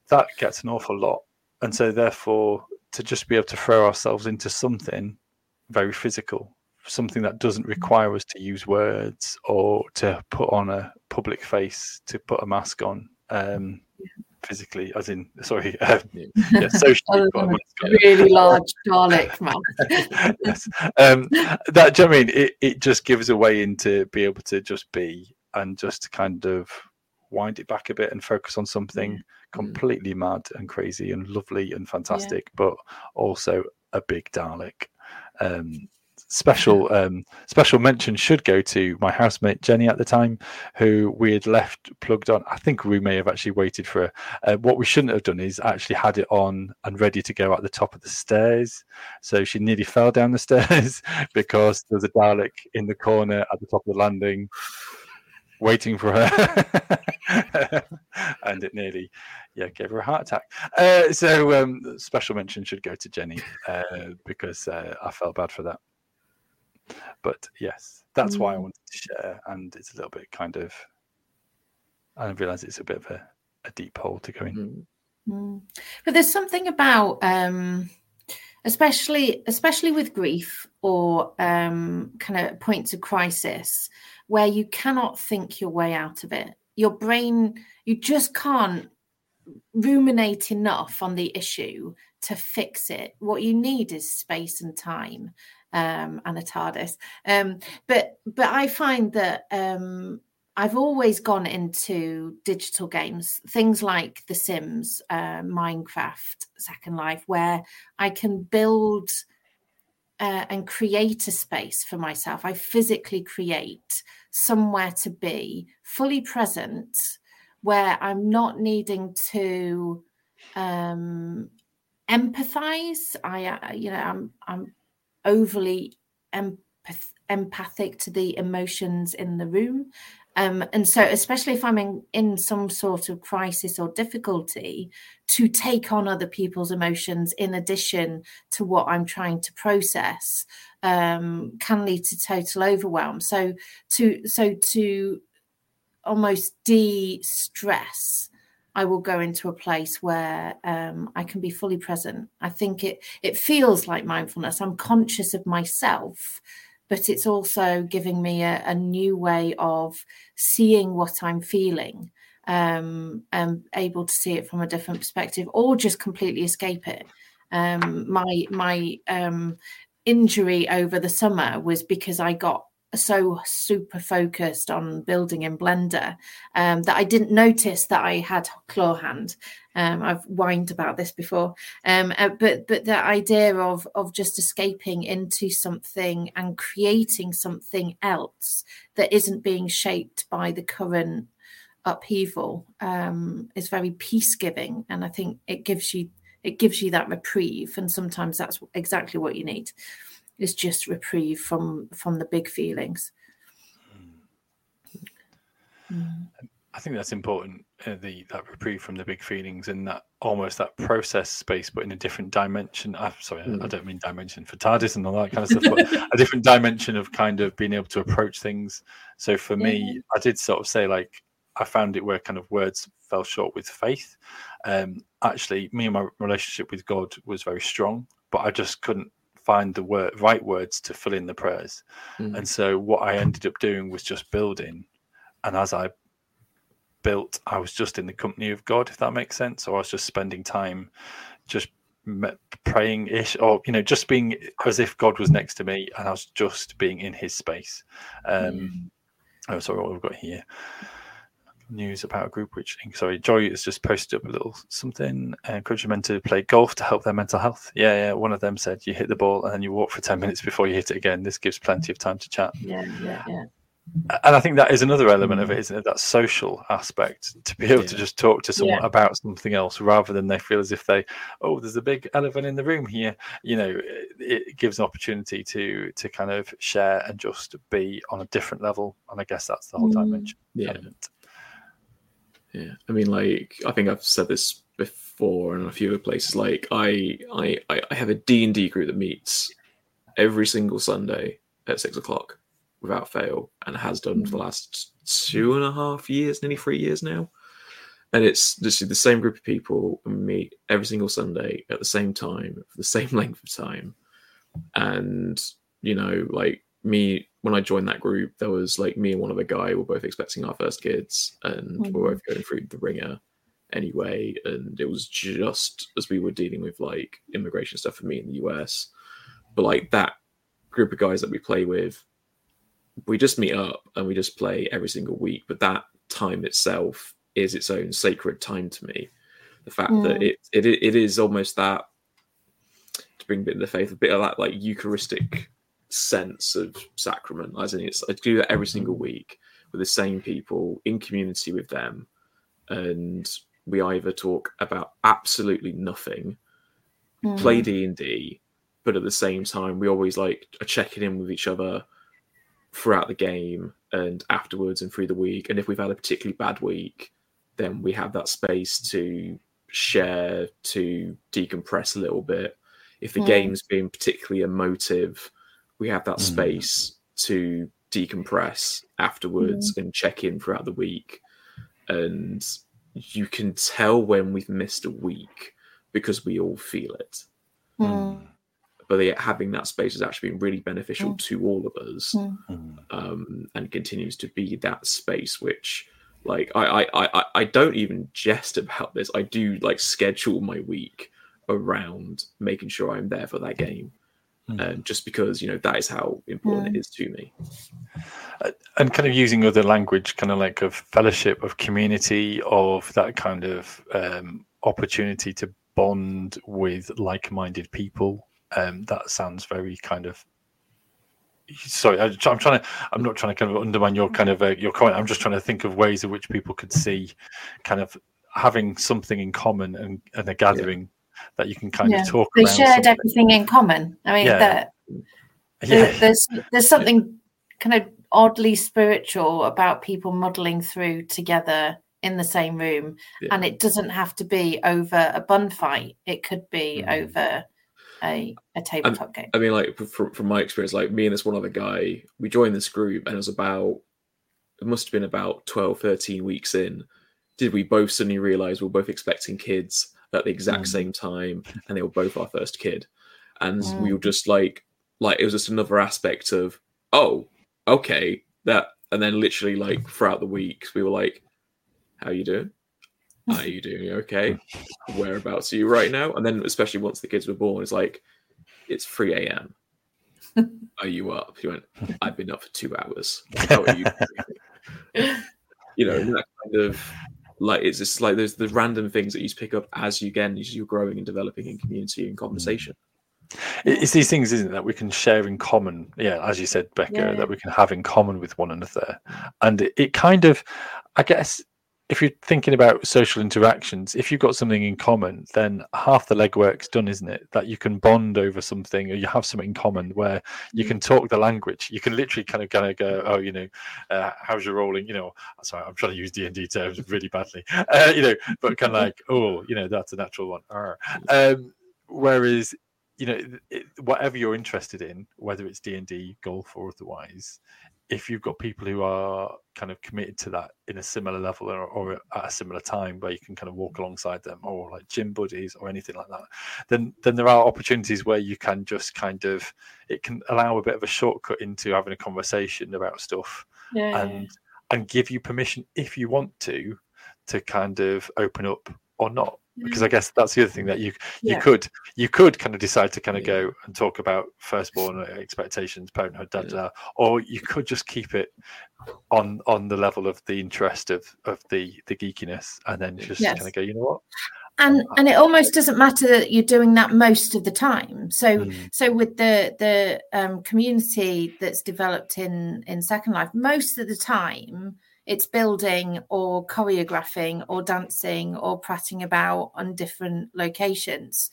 that gets an awful lot and so therefore to just be able to throw ourselves into something very physical something that doesn't mm. require us to use words or to put on a public face to put a mask on um, physically, as in sorry, *laughs* um, yeah, socially. *laughs* really large Dalek man. *laughs* yes, um, that. Do you know I mean it? It just gives a way into be able to just be and just kind of wind it back a bit and focus on something completely mad and crazy and lovely and fantastic, but also a big Dalek. Um, special um, special mention should go to my housemate Jenny at the time, who we had left plugged on. I think we may have actually waited for. Uh, what we shouldn't have done is actually had it on and ready to go at the top of the stairs. So she nearly fell down the *laughs* stairs because there was a Dalek in the corner at the top of the landing. Waiting for her, *laughs* and it nearly, yeah, gave her a heart attack. Uh, so um, special mention should go to Jenny uh, because uh, I felt bad for that. But yes, that's mm. why I mm. wanted to share. And it's a little bit kind of, I realize it's a bit of a, a deep hole to go in. Mm. mm. But there's something about, um, especially especially with grief or um, kind of points of crisis, where you cannot think your way out of it. Your brain, you just can't ruminate enough on the issue to fix it. What you need is space and time um, and a TARDIS. Um, but but I find that um, I've always gone into digital games, things like The Sims, uh, Minecraft, Second Life, where I can build uh, and create a space for myself. I physically create somewhere to be fully present, where I'm not needing to um, empathize. I, uh, you know, I'm I'm overly empath- empathic to the emotions in the room. Um, and so, especially if I'm in, in some sort of crisis or difficulty, to take on other people's emotions in addition to what I'm trying to process um, can lead to total overwhelm. So, to so to almost de-stress I will go into a place where um, I can be fully present. I think it it feels like mindfulness. I'm conscious of myself, but it's also giving me a, a new way of seeing what I'm feeling, um, and able to see it from a different perspective, or just completely escape it. Um, my my um, injury over the summer was because I got so super focused on building in Blender um, that I didn't notice that I had claw hand. Um, I've whined about this before, um, uh, but but the idea of of just escaping into something and creating something else that isn't being shaped by the current upheaval um, is very peace giving, and I think it gives you it gives you that reprieve, and sometimes that's exactly what you need is just reprieve from from the big feelings. Mm. I think that's important. Uh, the that reprieve from the big feelings and that almost that process space, but in a different dimension. I'm sorry, mm. I don't mean dimension for TARDIS and all that kind of stuff, but a *laughs* different dimension of kind of being able to approach things. So for yeah. me, I did sort of say like I found it where kind of words fell short with faith. Um, actually, me and my relationship with God was very strong, but I just couldn't find the word, right words to fill in the prayers. Mm. And so what I ended up doing was just building. And as I built, I was just in the company of God, if that makes sense. Or I was just spending time just praying ish or you know just being as if god was next to me and i was just being in his space um mm. oh sorry what we've got here news about a group which sorry joy has just posted up a little something uh, encouraging men to play golf to help their mental health yeah yeah one of them said you hit the ball and then you walk for 10 minutes before you hit it again this gives plenty of time to chat yeah yeah yeah and I think that is another element of it, isn't it? That social aspect to be able yeah. to just talk to someone yeah. about something else rather than they feel as if they, oh, there's a big elephant in the room here. You know, it, it gives an opportunity to to kind of share and just be on a different level. And I guess that's the whole mm. dimension. Yeah. Element. Yeah, I mean, like I think I've said this before in a few other places. Like I, I, I have a D and D group that meets every single Sunday at six o'clock without fail, and has done for the mm. last two and a half years, nearly three years now. And it's just the same group of people meet every single Sunday at the same time for the *laughs* same length of time. And you know, like me when I joined that group, there was like me and one other guy were both expecting our first kids, and mm-hmm. we're both going through the ringer anyway. And it was just as we were dealing with like immigration stuff for me in the US, but like that group of guys that we play with, we just meet up and we just play every single week. But that time itself is its own sacred time to me. The fact that it, it it is almost that to bring a bit of the faith, a bit of that like Eucharistic sense of sacrament. As in, it's I do that every single week with the same people in community with them, and we either talk about absolutely nothing, Mm. play D and D, but at the same time we always like are checking in with each other throughout the game and afterwards and through the week. And if we've had a particularly bad week, then we have that space to share, to decompress a little bit. If the Mm. game's been particularly emotive, we have that Mm. space to decompress afterwards Mm. and check in throughout the week. And you can tell when we've missed a week because we all feel it. Mm. But yeah, having that space has actually been really beneficial Mm. to all of us Mm. Mm. um, and continues to be that space which like I, I i i don't even jest about this i do like schedule my week around making sure i'm there for that game Mm. Um, just because you know that is how important it is to me and kind of using other language, kind of like of fellowship, of community, of that kind of um, opportunity to bond with like-minded people. Um, that sounds very kind of. Sorry, I- I'm trying to. I'm not trying to kind of undermine your kind of uh, your comment. I'm just trying to think of ways in which people could see, kind of having something in common and, and a gathering that you can kind Yeah. of talk They shared something. everything in common. I mean, Yeah. that Yeah. there's there's something kind of oddly spiritual about people muddling through together in the same room and it doesn't have to be over a bun fight it could be Mm. over a, a tabletop game i mean like from, from my experience like me and this one other guy we joined this group and it was about it must have been about 12 13 weeks in did we both suddenly realize we were both expecting kids at the exact Mm. same time and they were both our first kid. And we were just like like it was just another aspect of oh okay that and then literally like throughout the weeks we were like how you doing? Are you doing? Okay? Whereabouts are you right now? And then especially once the kids were born it's like it's 3 a.m *laughs* are you up? He went i've been up for two hours. How are you *laughs* you know that kind of like it's just like there's the random things that you pick up as you again as you're growing and developing in community and conversation It's these things, isn't it, that we can share in common. Yeah, as you said, Becca, Yeah. that we can have in common with one another. And it, it kind of, I guess, if you're thinking about social interactions, if you've got something in common, then half the legwork's done, isn't it? That you can bond over something or you have something in common where you Mm. can talk the language. You can literally kind of kind of go, oh, you know, uh, how's your rolling? You know, sorry, I'm trying to use D and D terms really badly. *laughs* Uh, you know, but kind of *laughs* like, oh, you know, that's a natural one. Um, whereas you know it, whatever you're interested in whether it's d&d golf or otherwise if you've got people who are kind of committed to that in a similar level or, or at a similar time where you can kind of walk alongside them or like gym buddies or anything like that then then there are opportunities where you can just kind of it can allow a bit of a shortcut into having a conversation about stuff yeah and and give you permission if you want to to kind of open up or not because i guess that's the other thing that you you Yeah. could you could kind of decide to kind of Yeah. go and talk about firstborn expectations parenthood da, da, da, or you could just keep it on on the level of the interest of of the the geekiness and then just Yes. kind of go you know what and and it almost doesn't matter that you're doing that most of the time so Mm. so with the the um, community that's developed in in second life most of the time it's building or choreographing or dancing or prattling about on different locations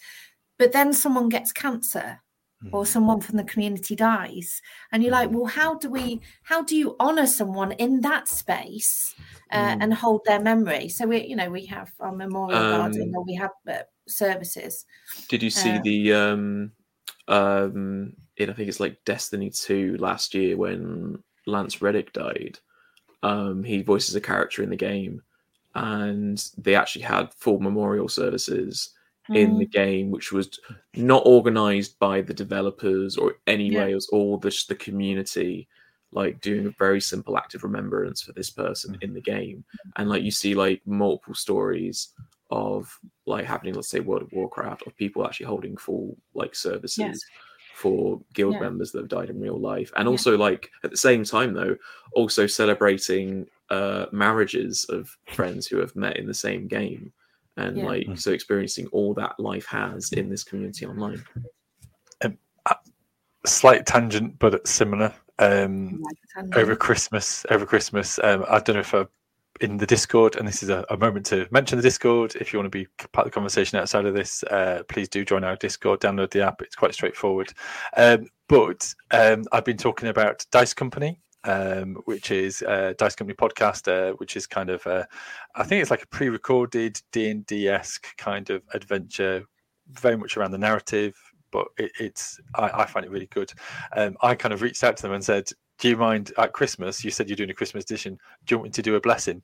but then someone gets cancer or Mm. someone from the community dies and you're like Mhm. well how do we how do you honor someone in that space uh, Mm. and hold their memory so we you know we have our memorial garden Um, or we have uh, services Did you see Uh, the um um in I think it's like Destiny 2 last year when Lance Reddick died? Um he voices a character in the game and they actually had full memorial services in Mm. the game which was not organized by the developers or any Yeah. way it was all just the community like doing a very simple act of remembrance for this person in the game and like you see like multiple stories of like happening let's say world of warcraft of people actually holding full like services. For guild Yeah. members that have died in real life and Yeah. also like at the same time though also celebrating uh marriages of friends who have met in the same game and Yeah. like Mm. so experiencing all that life has in this community online. A slight tangent, but it's similar. Um, Like over Christmas, over Christmas. Um, I don't know if I in the Discord, and this is a, a moment to mention the Discord. If you want to be part of the conversation outside of this, uh, please do join our Discord. Download the app; it's quite straightforward. Um, but um, I've been talking about Dice Company. Um, which is Dice Company podcast, uh, which is kind of, I think it's like a pre-recorded D and D esque kind of adventure, very much around the narrative, but it, it's I, I find it really good. Um, I kind of reached out to them and said, do you mind at Christmas? You said you're doing a Christmas edition. Do you want me to do a blessing?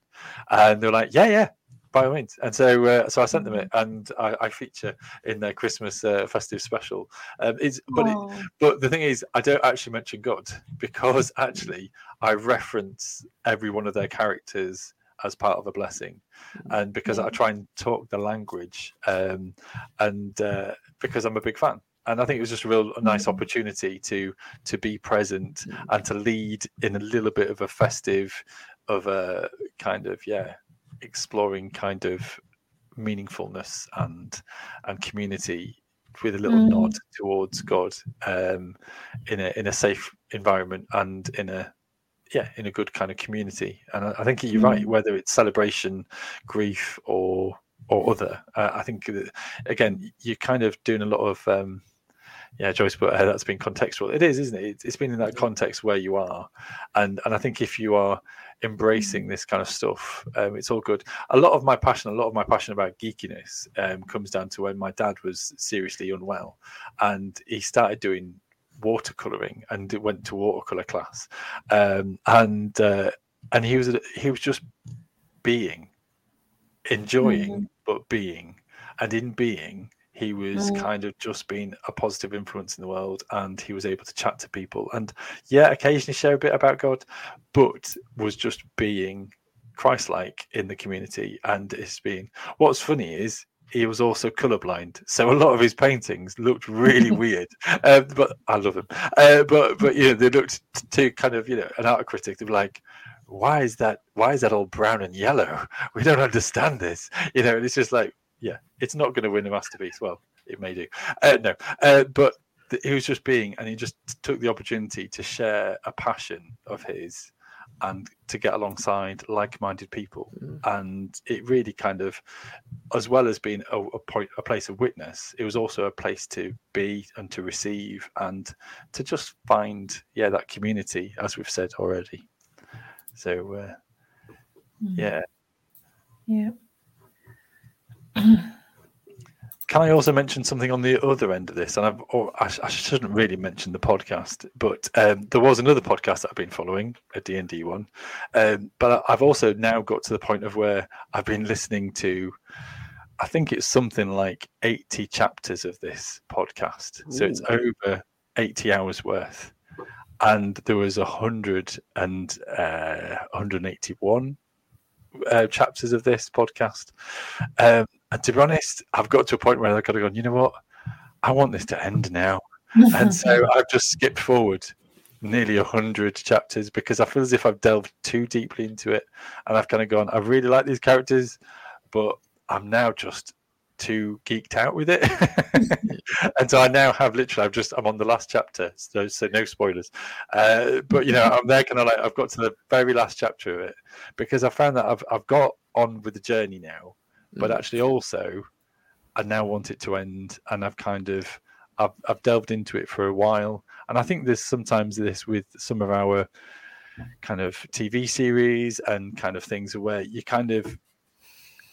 And they're like, yeah, yeah, by all means. And so, uh, so I sent them it, and I, I feature in their Christmas uh, festive special. Um, it's, but it, but the thing is, I don't actually mention God because *laughs* actually I reference every one of their characters as part of a blessing, and because I try and talk the language, um, and uh, because I'm a big fan. And I think it was just a real nice Mhm. opportunity to to be present Mm. and to lead in a little bit of a festive, of a kind of yeah, exploring kind of meaningfulness and and community with a little Mm. nod towards God um, in a in a safe environment and in a yeah in a good kind of community. And I, I think you're right. Mm. Whether it's celebration, grief, or or other, uh, I think that, again you're kind of doing a lot of. Um, yeah, Joyce, but uh, that's been contextual. It is, isn't it? It's- It's been in that context where you are, and and I think if you are embracing this kind of stuff, um, it's all good. A lot of my passion, a lot of my passion about geekiness, um, comes down to when my dad was seriously unwell, and he started doing watercoloring and it went to watercolor class, um, and uh, and he was he was just being, enjoying, but being, and in being he was Mm. kind of just being a positive influence in the world and he was able to chat to people and yeah occasionally share a bit about god but was just being christ-like in the community and it's been what's funny is he was also colorblind so a lot of his paintings looked really *laughs* weird um, but i love him uh, but but you know they looked to kind of you know an art critic they were like why is that why is that all brown and yellow *laughs* we don't understand this you know and it's just like yeah, it's not going to win a masterpiece. Well, it may do. Uh, no, uh, but th- he was just being, and he just took the opportunity to share a passion of his and to get alongside like-minded people. Mm. And it really kind of, as well as being a, a point, a place of witness, it was also a place to be and to receive and to just find, yeah, that community, as we've said already. So, uh, Mm. yeah. Yeah. Can I also mention something on the other end of this? And I've, or I, sh- I shouldn't really mention the podcast, but um, there was another podcast that I've been following, a D and D one. Um, but I've also now got to the point of where I've been listening to. I think it's something like eighty chapters of this podcast, so it's over eighty hours worth. And there was a hundred and uh, 181 uh, chapters of this podcast. Um, and to be honest, I've got to a point where I've got to go, you know what? I want this to end now. And so *laughs* I've just skipped forward nearly 100 chapters because I feel as if I've delved too deeply into it. And I've kind of gone, I really like these characters, but I'm now just too geeked out with it. *laughs* and so I now have literally, I've just, I'm on the last chapter. So, so no spoilers. Uh, but, you know, I'm there kind of like, I've got to the very last chapter of it because I found that I've, I've got on with the journey now but actually also I now want it to end and I've kind of I've, I've delved into it for a while. And I think there's sometimes this with some of our kind of TV series and kind of things where you kind of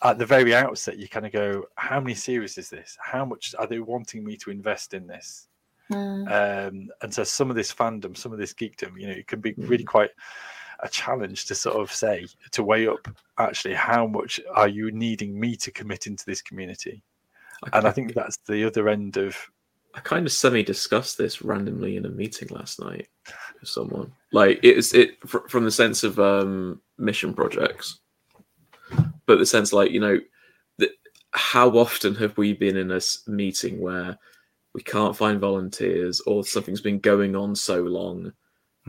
at the very outset you kind of go how many series is this? How much are they wanting me to invest in this? Mm. um, and so some of this fandom, some of this geekdom, you know, it can be really quite a challenge to sort of say to weigh up actually how much are you needing me to commit into this community, and I think that's the other end of I kind of semi discussed this randomly in a meeting last night with someone. Like it's it fr- from the sense of um, mission projects, but the sense like you know, that how often have we been in a meeting where we can't find volunteers or something's been going on so long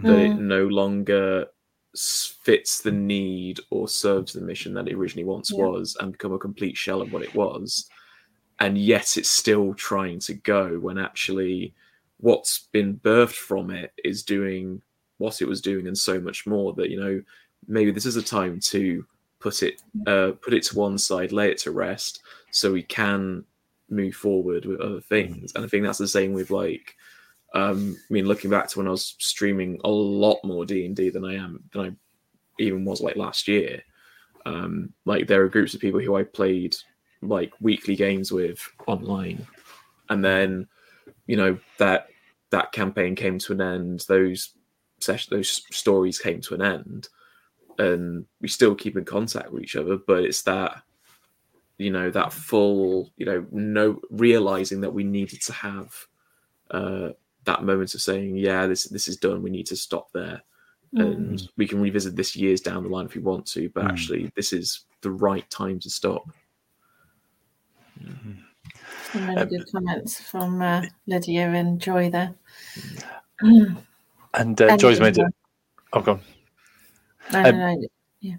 that it no longer s- fits the need or serves the mission that it originally once Yeah. was and become a complete shell of what it was. And yet it's still trying to go when actually what's been birthed from it is doing what it was doing and so much more that you know maybe this is a time to put it uh, put it to one side lay it to rest so we can move forward with other things. And i think that's the same with like um i mean looking back to when i was streaming a lot more d&d than i am than i even was like last year um like there are groups of people who i played like weekly games with online. And then you know that that campaign came to an end those session those stories came to an end and we still keep in contact with each other but it's that you know that full you know no realizing that we needed to have uh that moment of saying yeah this this is done we need to stop there and we can revisit this years down the line if we want to but Mm. actually this is the right time to stop Some really Um, good comments from uh, Lydia and Joy there. And uh, And Joy's made it. Oh, go on. No, no, Um, no.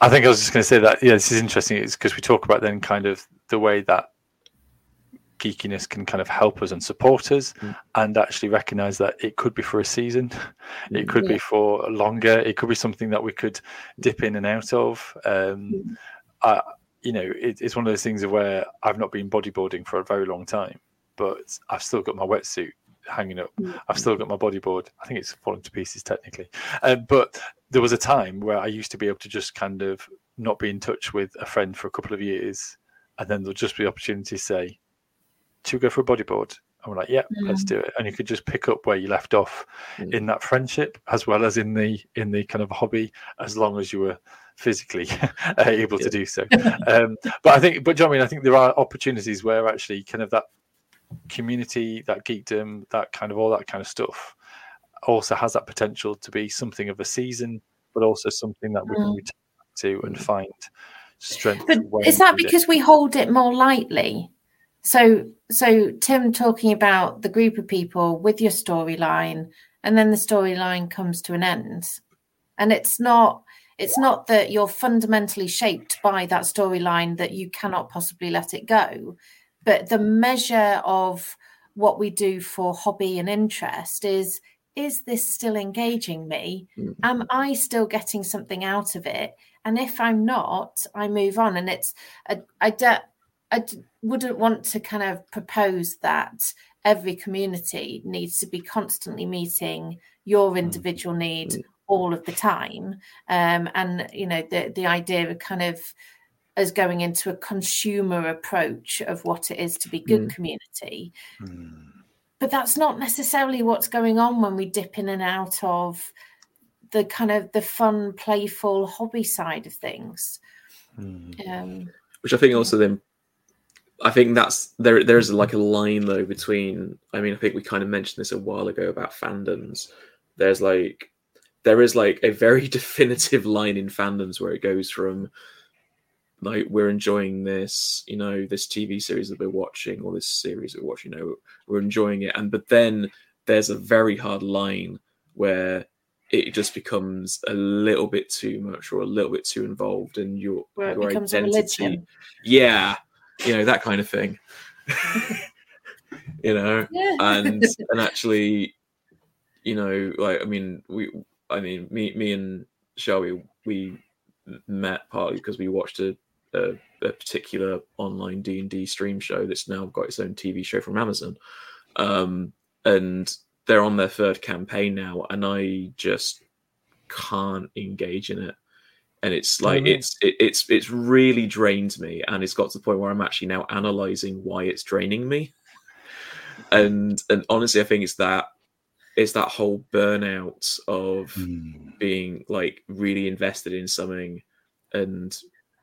I think I was just going to say that. Yeah, this is interesting. It's because we talk about then kind of the way that geekiness can kind of help us and support us, Mm. and actually recognize that it could be for a season, *laughs* it could Yeah. be for longer, it could be something that we could dip in and out of. Um, Mm. I, you know, it, it's one of those things where I've not been bodyboarding for a very long time, but I've still got my wetsuit hanging up. Mm. I've still got my bodyboard. I think it's fallen to pieces technically, um, but there was a time where I used to be able to just kind of not be in touch with a friend for a couple of years, and then there'll just be opportunity to say, "Should we go for a bodyboard?" And we're like, "Yeah, let's do it." And you could just pick up where you left off Mm. in that friendship, as well as in the in the kind of hobby, as long as you were physically *laughs* *laughs* able to do so. *laughs* Um, but I think, but do you know what I mean? I think there are opportunities where actually kind of that community, that geekdom, that kind of all that kind of stuff, also has that potential to be something of a season, but also something that we can Mm. return to and find strength. But is that need it. because we hold it more lightly? So, so Tim talking about the group of people with your storyline, and then the storyline comes to an end, and it's not. It's not that you're fundamentally shaped by that storyline that you cannot possibly let it go, but the measure of what we do for hobby and interest is is this still engaging me? Mm. Am I still getting something out of it? And if I'm not, I move on. And it's I, I, don't, I d- wouldn't want to kind of propose that every community needs to be constantly meeting your individual need Mm. all of the time. Um, and you know the the idea of kind of as going into a consumer approach of what it is to be good community Mm. but that's not necessarily what's going on when we dip in and out of the kind of the fun playful hobby side of things Mm. um which I think also then I think that's there there is like a line though between I mean I think we kind of mentioned this a while ago about fandoms. There's like there is like a very *laughs* definitive line in fandoms where it goes from like we're enjoying this, you know, this TV series that we're watching or this series we're watching, you know, we're enjoying it. And but then there's a very hard line where it just becomes a little bit too much or a little bit too involved in your where it your becomes a identity religion yeah you know that kind of thing. *laughs* You know yeah. and *laughs* and actually you know like i mean we i mean me me and shelby we met partly because we watched a, a, a particular online d&d stream show that's now got its own tv show from amazon. Um and they're on their third campaign now and i just can't engage in it and it's like really? it's it, it's it's really drained me and it's got to the point where i'm actually now analyzing why it's draining me and and honestly i think it's that it's that whole burnout of Mm. being like really invested in something and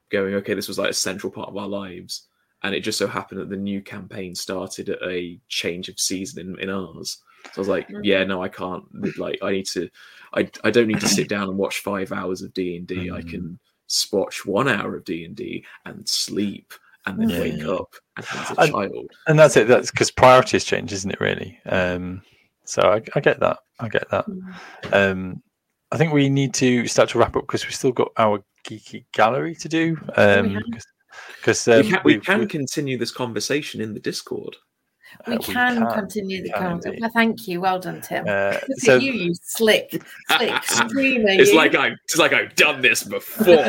going okay this was like a central part of our lives and it just so happened that the new campaign started at a change of season in, in ours so i was like Mhm. yeah no i can't like i need to i, I don't need to sit down and watch five hours of d&d i Mhm. can s- watch one hour of d&d and sleep and then Yeah, wake up and as a And- child and that's it. That's because priorities change, isn't it? Really. Um, so I, I get that. I get that. Mm. Um, I think we need to start to wrap up because we've still got our geeky gallery to do. Um, because um, we can, we can continue this conversation in the Discord. We, uh, can, continue the can conversation. Well, thank you. Well done, Tim. Uh, so you, you slick, slick *laughs* screamer. It's you. like I, it's like I've done this before.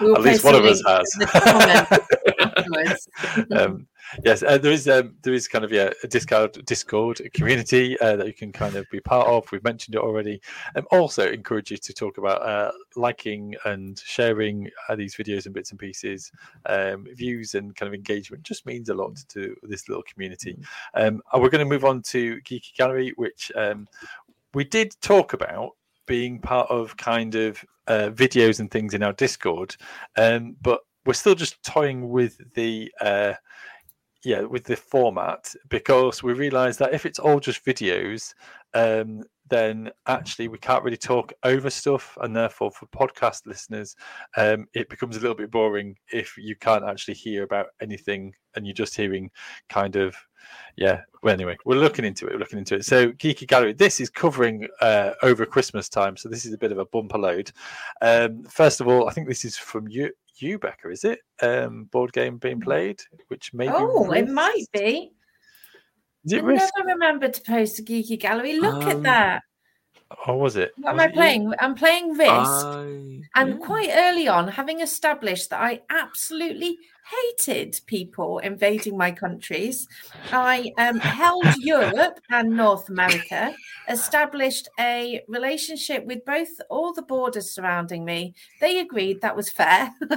We'll at least one of us has. in the comments afterwards. *laughs* um, yes, uh, there is um, there is kind of yeah a Discord Discord community uh, that you can kind of be part of. We've mentioned it already. Um, also, encourage you to talk about uh, liking and sharing uh, these videos and bits and pieces. Um, views and kind of engagement just means a lot to this little community. Um, and we're going to move on to Geeky Gallery, which um, we did talk about being part of kind of uh, videos and things in our Discord, um, but we're still just toying with the uh, yeah with the format because we realize that if it's all just videos um, then actually we can't really talk over stuff and therefore for podcast listeners um, it becomes a little bit boring if you can't actually hear about anything and you're just hearing kind of yeah well anyway we're looking into it we're looking into it so geeky gallery this is covering uh, over christmas time so this is a bit of a bumper load um, first of all i think this is from you you becca is it um board game being played which maybe Oh, it might be. is I risk never remembered to post a geeky gallery. Look at Um, that. or was it What am Was I it you? playing? I'm playing Risk. I, And yeah. quite early on, having established that I absolutely hated people invading my countries, I um, held Europe and North America, established a relationship with both all the borders surrounding me. They agreed that was fair, *laughs*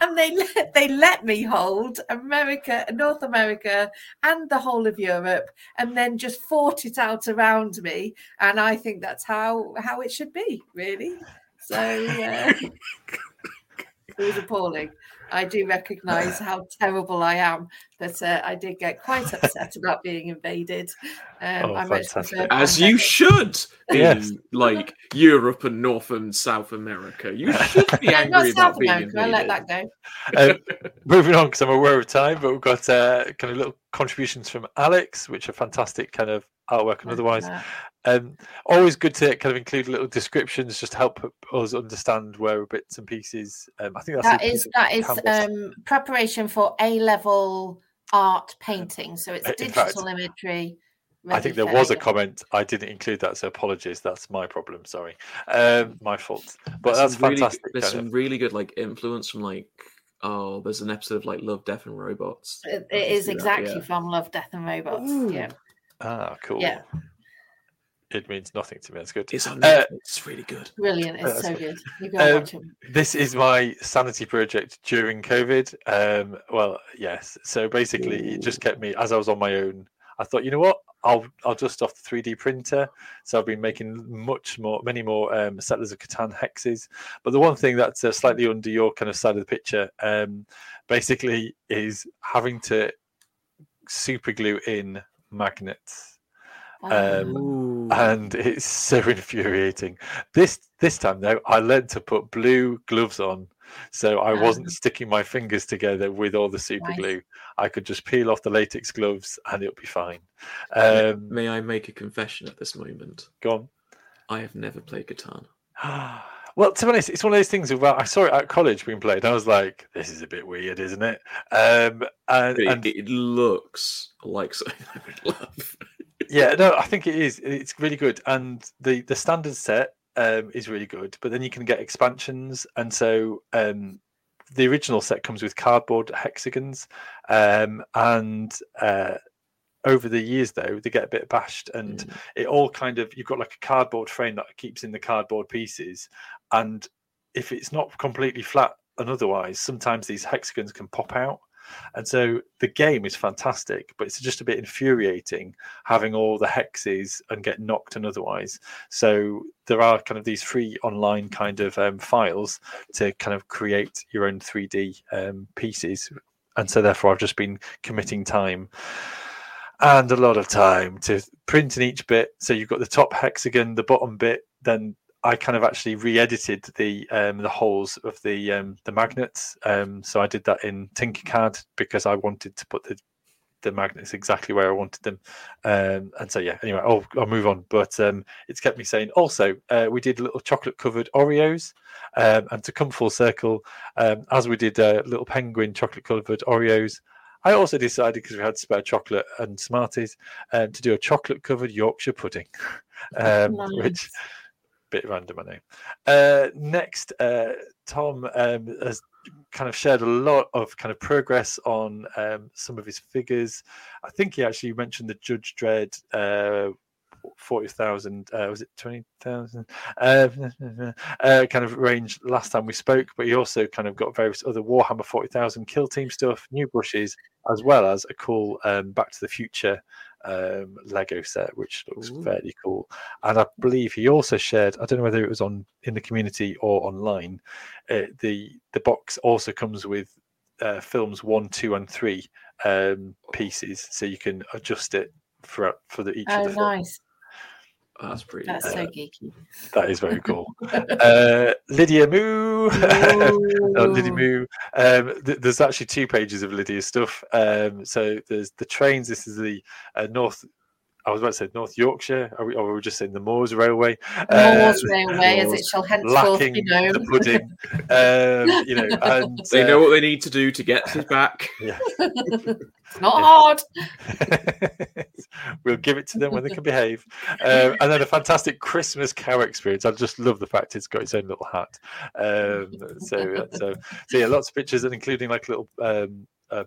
and they let, they let me hold America, North America, and the whole of Europe, and then just fought it out around me. And I think that's how how it should be, really. So uh, *laughs* it was appalling. I do recognise how terrible I am, but uh, I did get quite upset *laughs* about being invaded. Um, Oh, I fantastic. As you pandemic. should in like Europe and North and South America. You should be Yeah, *laughs* angry not about South being America. I let that go. Um, moving on because I'm aware of time, but we've got uh, kind of little contributions from Alex, which are fantastic kind of artwork and otherwise. Um, always good to kind of include little descriptions, just to help us understand where bits and pieces. Um, I think that's that a piece is of that is um, preparation for A level art painting. So it's *laughs* in fact, digital imagery. I think there was a comment. I didn't include that, so apologies. That's my problem. Sorry, um, my fault. But There's that's some really, fantastic. There's some of- really good like influence from like oh, there's an episode of like Love, Death and Robots. It, I it can is see that, exactly yeah. from Love, Death and Robots. Yeah. Ah, cool. Yeah. It means nothing to me. That's good. It's on Uh, it's really good. Brilliant. It's so good. You go Um, watch it. this is my sanity project during COVID. Um, well, yes. So basically, it just kept me as I was on my own. I thought, you know what? I'll I'll dust off the 3D printer. So I've been making much more, many more um, Settlers of Catan hexes. But the one thing that's uh, slightly under your kind of side of the picture, um, basically, is having to super glue in magnets um, and *laughs* it's so infuriating. This this time though, I learned to put blue gloves on, so I wasn't sticking my fingers together with all the super Nice. glue. I could just peel off the latex gloves and it'll be fine. Um, May I make a confession at this moment? go on. I have never played Catan. *sighs* Well, to be honest, it's one of those things. Where I saw it at college being played. And I was like, "This is a bit weird, isn't it?" Um, and, it, and it looks like something I would *laughs* love. Yeah no i think it is it's really good and the the standard set um is really good but then you can get expansions and so um the original set comes with cardboard hexagons um and uh over the years though they get a bit bashed and Mm. it all kind of you've got like a cardboard frame that keeps in the cardboard pieces and if it's not completely flat and otherwise sometimes these hexagons can pop out and so the game is fantastic but it's just a bit infuriating having all the hexes and get knocked and otherwise so there are kind of these free online kind of um, files to kind of create your own 3d um, pieces and so therefore i've just been committing time and a lot of time to print in each bit. So you've got the top hexagon, the bottom bit. Then I kind of actually re-edited the um, the holes of the um, the magnets. Um, so I did that in Tinkercad because I wanted to put the the magnets exactly where I wanted them. Um, and so yeah, anyway, I'll, I'll move on. But um, it's kept me saying. Also, uh, we did little chocolate covered Oreos, um, and to come full circle, as we did uh, little penguin chocolate covered Oreos. I also decided because we had spare chocolate and Smarties um, to do a chocolate covered Yorkshire pudding, *laughs* um, Nice. which bit random, I know. Uh, next, uh, Tom um, has kind of shared a lot of kind of progress on um, some of his figures. I think he actually mentioned the Judge Dredd. Uh, 40,000, uh, was it 20,000? Uh, *laughs* uh, kind of range last time we spoke, but he also kind of got various other Warhammer 40,000 kill team stuff, new brushes, as well as a cool um, Back to the Future um, Lego set, which looks Ooh. fairly cool. And I believe he also shared, I don't know whether it was on in the community or online, uh, the the box also comes with uh, films one, two, and three um, pieces, so you can adjust it for for the each Oh, of the nice. Oh, that's pretty. That's so Uh, geeky. That is very cool. *laughs* uh, Lydia Moo. *laughs* Oh, Lydia Moo. Um, th- there's actually two pages of Lydia's stuff. Um, so there's the trains. This is the uh, North. I was about to say North Yorkshire, or we, or we were just saying the Moors Railway. Moors Uh, Railway, as it shall henceforth lacking be known. the pudding. um, you know, *laughs* and They uh, know what they need to do to get it back. *laughs* Yeah. It's not hard. *laughs* we'll give it to them when they can behave. Um, and then a fantastic Christmas cow experience. I just love the fact it's got its own little hat. Um, so, so, so yeah, lots of pictures, and including like a little um, uh,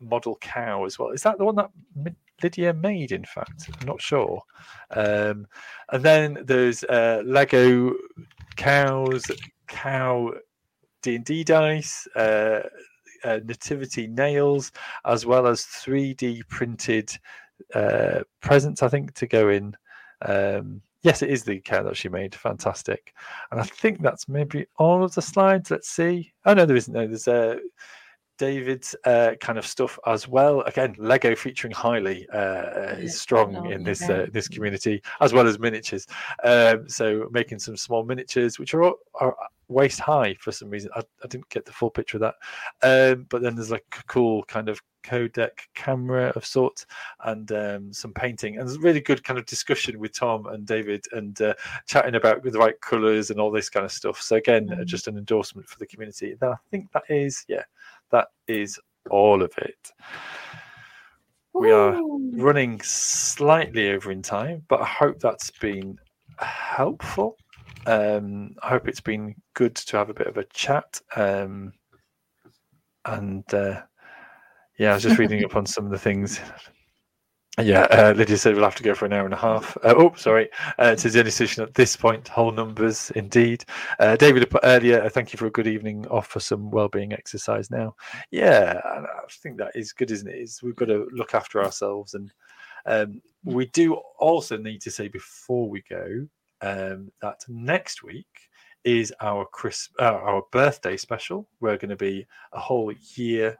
model cow as well. Is that the one that Mi- Lydia made? In fact, I'm not sure. Um, and then there's uh, Lego cows, cow D and D dice. Uh, uh, nativity nails as well as 3D printed uh, presents, I think, to go in. Um, yes, it is the cow that she made. Fantastic. And I think that's maybe all of the slides. Let's see. Oh, no, there isn't. No, there's uh, David's uh, kind of stuff as well. Again, Lego featuring highly uh, uh, is strong in this uh, this community, as well as miniatures. Um, so making some small miniatures, which are, all, are waist high for some reason. I, I didn't get the full picture of that. Um, but then there's like a cool kind of Kodak camera of sorts and um, some painting and there's a really good kind of discussion with Tom and David and uh, chatting about the right colours and all this kind of stuff. So again, Mhm. just an endorsement for the community. I think that is yeah, that is all of it. We are running slightly over in time, but I hope that's been helpful. Um, I hope it's been good to have a bit of a chat. Um, and uh, yeah, I was just reading up on some of the things. Yeah, uh, Lydia said we'll have to go for an hour and a half. Uh, oh, sorry. Uh, to the only decision at this point, whole numbers indeed. Uh, David earlier, uh, thank you for a good evening off for some well-being exercise now. Yeah, I think that is good, isn't it? Is we've got to look after ourselves, and um, we do also need to say before we go um, that next week is our Chris uh, our birthday special. We're going to be a whole year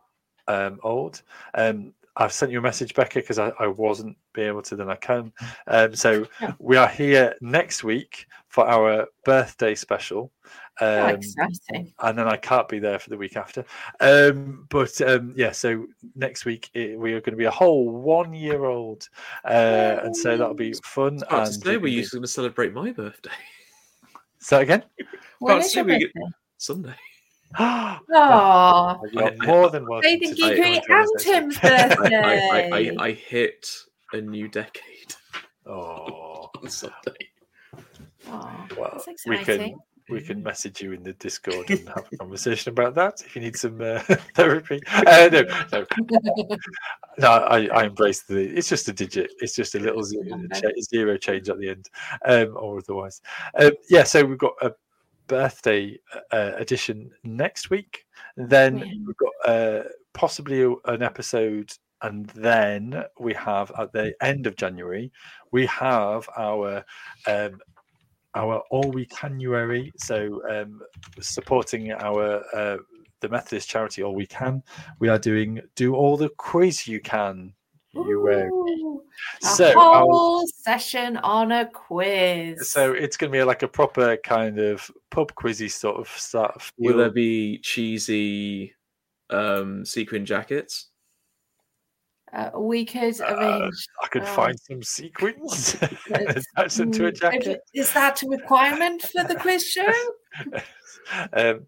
um, old. Um, I've sent you a message, Becca, because I, I wasn't be able to. Then I can. Um, so Yeah. we are here next week for our birthday special. Um, exciting. and then I can't be there for the week after. Um, but um, yeah, so next week it, we are going to be a whole one year old, uh, and so that'll be fun. Oh, and today we we're usually going to celebrate my birthday. Say that again. When can't is see your we get- birthday? Sunday. *gasps* Oh, You're I- I- more than welcome. Faith and to Geekery join and Tim's week. I, I, birthday. I, I hit a new decade *laughs* Oh, on Sunday. Oh, well, that's we can we can message you in the Discord and have a *laughs* conversation about that if you need some uh, *laughs* therapy. Uh, no, no, no. I, I embrace the. It's just a digit. It's just a little zero, number. cha- zero change at the end, um, or otherwise. Um, yeah. So we've got a birthday uh, edition next week. Then Yeah. we've got uh, possibly an episode, and then we have at the end of January we have our um, our all we canuary. So um, supporting our uh, the Methodist charity all we can. We are doing do all the quiz you can. You uh, Ooh, a so our- whole session on a quiz. so it's going to be like a proper kind of pub quizzy sort of stuff. Will there be cheesy um, sequin jackets? Uh, we could Uh, arrange. I could uh, find some sequins *laughs* and it's- attach them to a jacket. Is that a requirement for the quiz show? *laughs* um,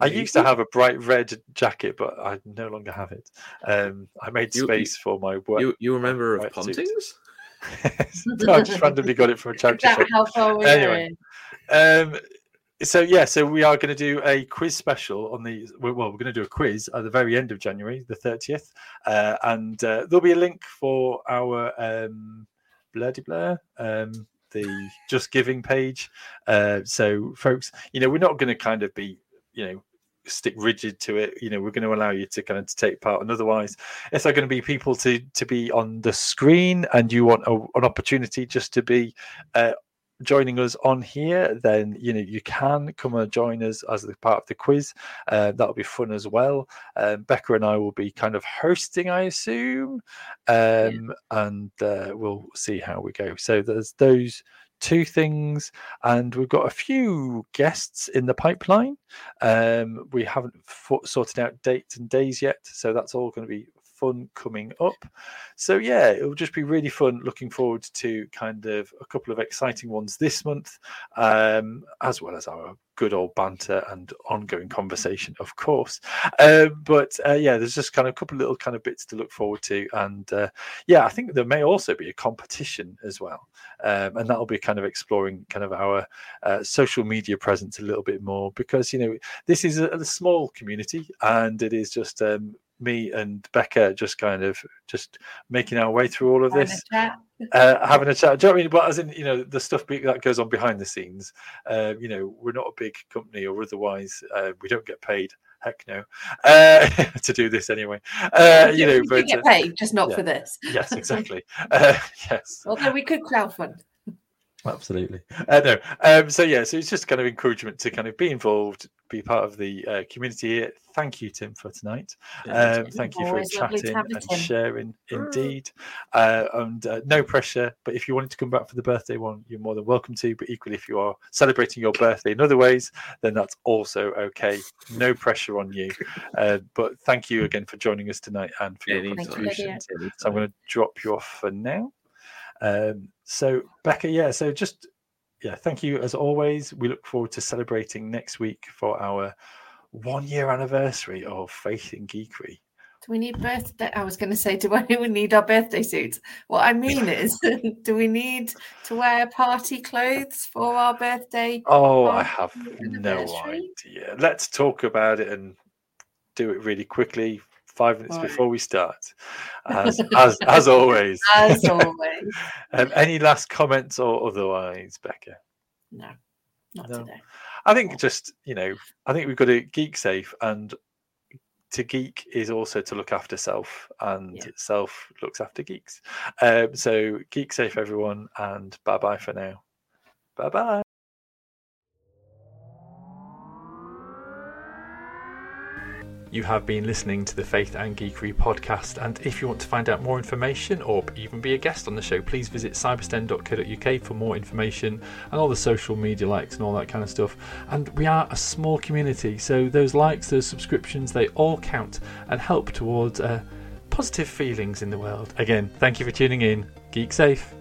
I used to have a bright red jacket, but I no longer have it. Um, I made You- you- space for my work. You you remember of Pontings? *laughs* No, I just randomly got it from a *laughs* charity shop. how far we're Anyway. Um, so yeah, so we are going to do a quiz special on the well, we're going to do a quiz at the very end of January, the thirtieth, uh, and uh, there'll be a link for our um, blurdy blur, um, the Just Giving page. Uh, so folks, you know, we're not going to kind of be, you know. stick rigid to it you know we're going to allow you to kind of take part and otherwise if there are going to be people to to be on the screen and you want a, an opportunity just to be uh, joining us on here, then you know you can come and join us as the part of the quiz. Uh, that'll be fun as well. Um, Becca and I will be kind of hosting, I assume, um, and uh, we'll see how we go. So there's those two things, and we've got a few guests in the pipeline. Um, we haven't sorted out dates and days yet, so that's all going to be fun coming up. So yeah, it'll just be really fun. Looking forward to kind of a couple of exciting ones this month, um, as well as our good old banter and ongoing conversation, of course. Uh, but uh, yeah, there's just kind of a couple of little kind of bits to look forward to, and uh, yeah, I think there may also be a competition as well, um, and that'll be kind of exploring kind of our uh, social media presence a little bit more because you know this is a, a small community and it is just um, me and Becca just kind of just making our way through all of Having a this, chat. uh, having a chat. Do you know what I mean? But as in, you know, the stuff be- that goes on behind the scenes. Uh, you know, we're not a big company, or otherwise, uh, we don't get paid. Heck no, uh, *laughs* to do this anyway. Uh, you know, we but get uh, paid, just not yeah. for this. yes, *laughs* exactly. Uh, *laughs* yes. Although we could crowdfund. Absolutely. Uh, no. Um, so yeah, so it's just kind of encouragement to kind of be involved, be part of the uh, community here. Thank you, Tim, for tonight. Um, thank you for Always lovely to chatting and Tim. sharing. Indeed, uh, and uh, no pressure. But if you wanted to come back for the birthday one, you're more than welcome to. But equally, if you are celebrating your birthday in other ways, then that's also okay. No pressure on you. *laughs* Uh, but thank you again for joining us tonight and for your Anytime. You, contributions. So I'm going to drop you off for now. Um, so Becca, yeah. So just yeah, thank you as always. We look forward to celebrating next week for our one year anniversary of Faith and Geekery. Do we need birthday? I was going to say, do we *laughs* need our birthday suits? What I mean *laughs* is, *laughs* do we need to wear party clothes for our birthday? Oh, I have no idea. Let's talk about it and do it really quickly. Five minutes Right. before we start, as *laughs* as as always. As *laughs* always. um, any last comments or otherwise, Becca? No, not No. today. I think just you know, I think we've got to geek safe, and to geek is also to look after self, and Yeah. self looks after geeks. Um, so geek safe, everyone, and bye bye for now. Bye bye. You have been listening to the Faith and Geekery podcast, and if you want to find out more information or even be a guest on the show, please visit cybersten.co.uk for more information and all the social media likes and all that kind of stuff. And we are a small community, so those likes, those subscriptions, they all count and help towards uh, positive feelings in the world. Again, thank you for tuning in. Geek safe.